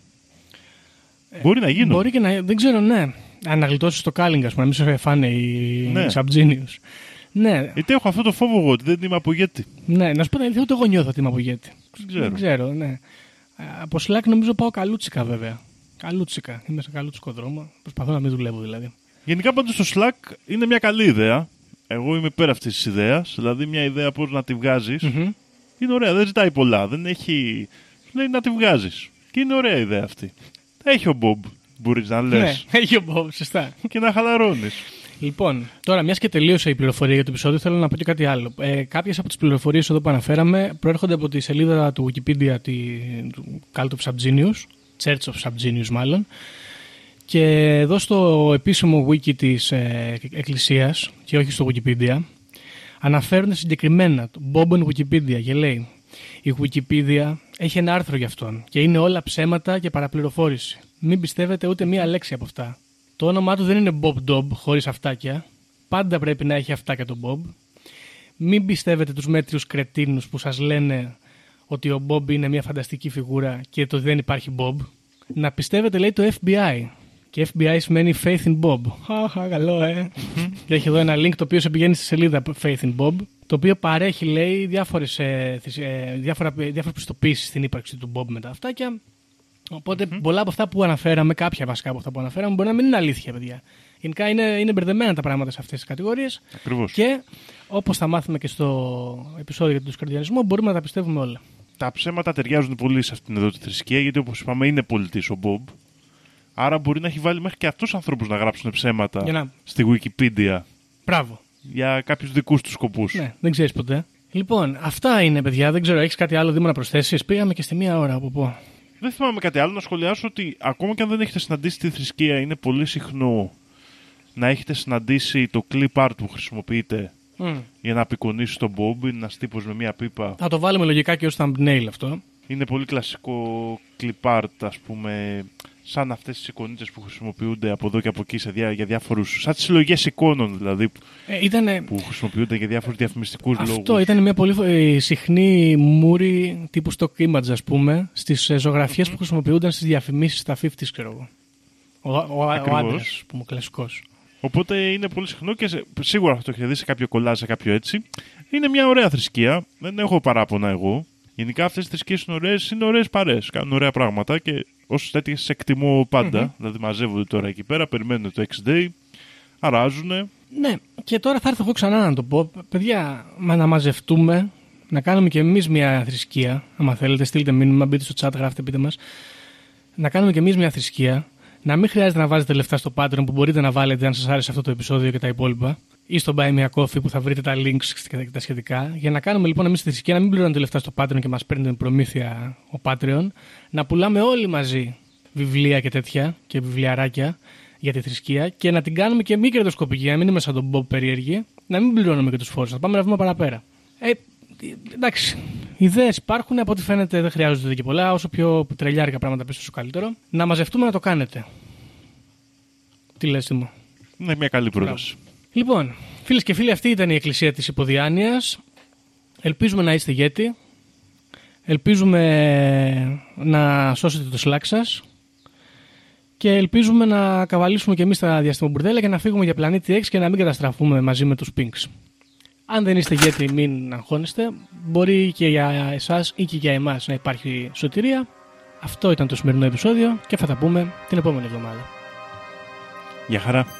Μπορεί να γίνω. Ε, Μπορεί και να. Δεν ξέρω, ναι. Αν να γλιτώσεις το calling, ας πούμε, να μην σε φάνε οι Ναι. ναι. Subgenius. Ναι, Γιατί έχω αυτό το φόβο εγώ ότι δεν είμαι απογέτη. ναι, να σου πω την αλήθεια, ούτε εγώ νιώθω ότι είμαι απογέτη. Δεν ξέρω. Δεν ξέρω, ναι. Ε, Από Slack νομίζω πάω καλούτσικα βέβαια. Καλούτσικα. Είμαι σε καλούτσικο δρόμο. Προσπαθώ να μην δουλεύω δηλαδή. Γενικά πάντως το Slack είναι μια καλή ιδέα. Εγώ είμαι υπέρ αυτής της ιδέας. Δηλαδή μια ιδέα πώς να τη βγάζεις. Μμμ. Είναι ωραία, δεν ζητάει πολλά. Δεν έχει. Σου λέει να τη βγάζεις. Και είναι ωραία η ιδέα αυτή. Έχει ο Μπομπ, μπορείς να λες. Ναι, έχει ο Bob, σωστά. Και να χαλαρώνεις. Λοιπόν, τώρα, μιας και τελείωσε η πληροφορία για το επεισόδιο, θέλω να πω και κάτι άλλο. Ε, Κάποιες από τις πληροφορίες εδώ που αναφέραμε προέρχονται από τη σελίδα του Wikipedia τη, του Cult of Subgenius, Church of Subgenius μάλλον. Και εδώ στο επίσημο wiki της ε, Εκκλησίας, και όχι στο Wikipedia, αναφέρονται συγκεκριμένα το Bob Wikipedia και λέει η Wikipedia έχει ένα άρθρο για αυτόν και είναι όλα ψέματα και παραπληροφόρηση. Μην πιστεύετε ούτε μία λέξη από αυτά. Το όνομά του δεν είναι Bob Dob χωρίς αυτάκια. Πάντα πρέπει να έχει αυτάκια το Bob. Μην πιστεύετε τους μέτριους κρετίνους που σας λένε ότι ο Bob είναι μια φανταστική φιγούρα και το δεν υπάρχει Bob. Να πιστεύετε λέει το FBI. Και FBI σημαίνει Faith in Bob. Χαχα, καλό, ε. και έχει εδώ ένα link το οποίο σε πηγαίνει στη σελίδα Faith in Bob. Το οποίο παρέχει, λέει, διάφορες, ε, θυσ- ε, διάφορα, διάφορες πιστοποίησεις στην ύπαρξη του Bob με τα αυτάκια. Οπότε πολλά από αυτά που αναφέραμε, κάποια βασικά από αυτά που αναφέραμε, μπορεί να μην είναι αλήθεια, παιδιά. Γενικά είναι, είναι μπερδεμένα τα πράγματα σε αυτές τις κατηγορίες. Ακριβώς. Και όπως θα μάθουμε και στο επεισόδιο για τον σκαρδιανισμό, μπορούμε να τα πιστεύουμε όλα. Τα ψέματα ταιριάζουν πολύ σε αυτήν εδώ τη θρησκεία, γιατί όπως είπαμε είναι πολιτής ο Μπομπ. Άρα μπορεί να έχει βάλει μέχρι και αυτούς ανθρώπους να γράψουν ψέματα Για να- στη Wikipedia Μπράβο. για κάποιους δικούς τους σκοπούς. Ναι, δεν ξέρεις ποτέ. Λοιπόν, αυτά είναι, παιδιά. Δεν ξέρω, έχεις κάτι άλλο Δήμο να προσθέσεις; Πήγαμε και στη μία ώρα από πω. Δεν θυμάμαι κάτι άλλο να σχολιάσω ότι ακόμα και αν δεν έχετε συναντήσει τη θρησκεία, είναι πολύ συχνό να έχετε συναντήσει το clip art που χρησιμοποιείτε Μμ. για να απεικονίσεις τον Bob. Είναι ένας τύπος με μία πίπα. Θα το βάλουμε λογικά και ως thumbnail αυτό. Είναι πολύ κλασικό clip art, ας πούμε, σαν αυτές τις εικονίτες που χρησιμοποιούνται από εδώ και από εκεί σε διά, για διάφορους. σαν τις συλλογές εικόνων δηλαδή, που- Ε, ήτανε, που χρησιμοποιούνται για διάφορους διαφημιστικούς λόγους. αυτό ήταν μια πολύ ε, συχνή μούρη τύπου stock image, ας πούμε, στις ζωγραφιε που χρησιμοποιούνταν στις διαφημίσεις στα 50s, ξέρω εγώ. Ο, ο, ο, ο Ακριβώς. άντρας, που είμαι κλασικός. Οπότε είναι πολύ συχνό και σε- σίγουρα θα το έχετε δει σε κάποιο κολλάζ, σε κάποιο έτσι. Είναι μια ωραία θρησκεία. Δεν έχω παράπονα εγώ. Γενικά αυτές οι θρησκείες είναι ωραίες, είναι ωραίες παρέ. Κάνουν ωραία πράγματα και ω τέτοιες τι εκτιμώ πάντα. Δηλαδή μαζεύονται τώρα εκεί πέρα, περιμένουν το X-Day, αράζουν. Ναι, και τώρα θα έρθω εγώ ξανά να το πω. Παιδιά, μα να μαζευτούμε, να κάνουμε κι εμείς μια θρησκεία. Άμα θέλετε, στείλτε μήνυμα, μπείτε στο chat, γράφτε, πείτε μας. Να κάνουμε κι εμείς μια θρησκεία. Να μην χρειάζεται να βάζετε λεφτά στο Patreon που μπορείτε να βάλετε αν σας άρεσε αυτό το επεισόδιο και τα υπόλοιπα. Ή στο Buy Me a Coffee που θα βρείτε τα links και τα σχετικά. Για να κάνουμε λοιπόν εμείς τη θρησκεία, να μην πληρώνετε λεφτά στο Patreon και μας παίρνετε προμήθεια ο Patreon. Να πουλάμε όλοι μαζί βιβλία και τέτοια και βιβλιαράκια για τη θρησκεία και να την κάνουμε και μη κερδοσκοπική, να μην είμαι σαν τον Bob περίεργη, να μην πληρώνουμε και τους φόρους, να πάμε ένα βήμα παραπέρα. Ε, εντάξει. Ιδέες υπάρχουν, από ό,τι φαίνεται δεν χρειάζονται και πολλά. Όσο πιο τρελιάρικα πράγματα πεις, τόσο καλύτερο. Να μαζευτούμε να το κάνετε. Τι λες μου. Είναι μια καλή πρόταση. Λοιπόν, φίλες και φίλοι, αυτή ήταν η εκκλησία της Υποδιάνειας. Ελπίζουμε να είστε γέτη. Ελπίζουμε να σώσετε το σλάκ σας. Και ελπίζουμε να καβαλήσουμε και εμείς τα διαστημομπουρδέλα και να φύγουμε για πλανήτη X και να μην καταστραφούμε μαζί με τους Pinks. Αν δεν είστε γέτη μην αγχώνεστε. Μπορεί και για εσάς ή και για εμάς να υπάρχει σωτηρία. Αυτό ήταν το σημερινό επεισόδιο και θα τα πούμε την επόμενη εβδομάδα. Γεια χαρά.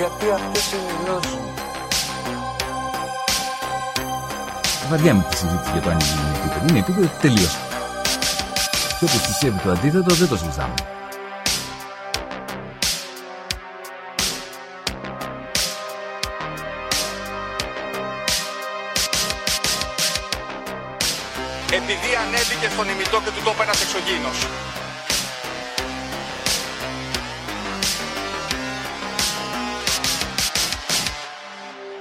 Γιατί αυτές είναι οι γνώσεις μου. Βαριάμαι τη συζήτηση για το αν η γη είναι επίπεδη. Είναι επίπεδη, τελείωσε. Και όποιος πιστεύει το αντίθετο δεν το συζητάμε. Επειδή ανέβηκε στον ημιτό και του το είπε ένας εξωγήινος.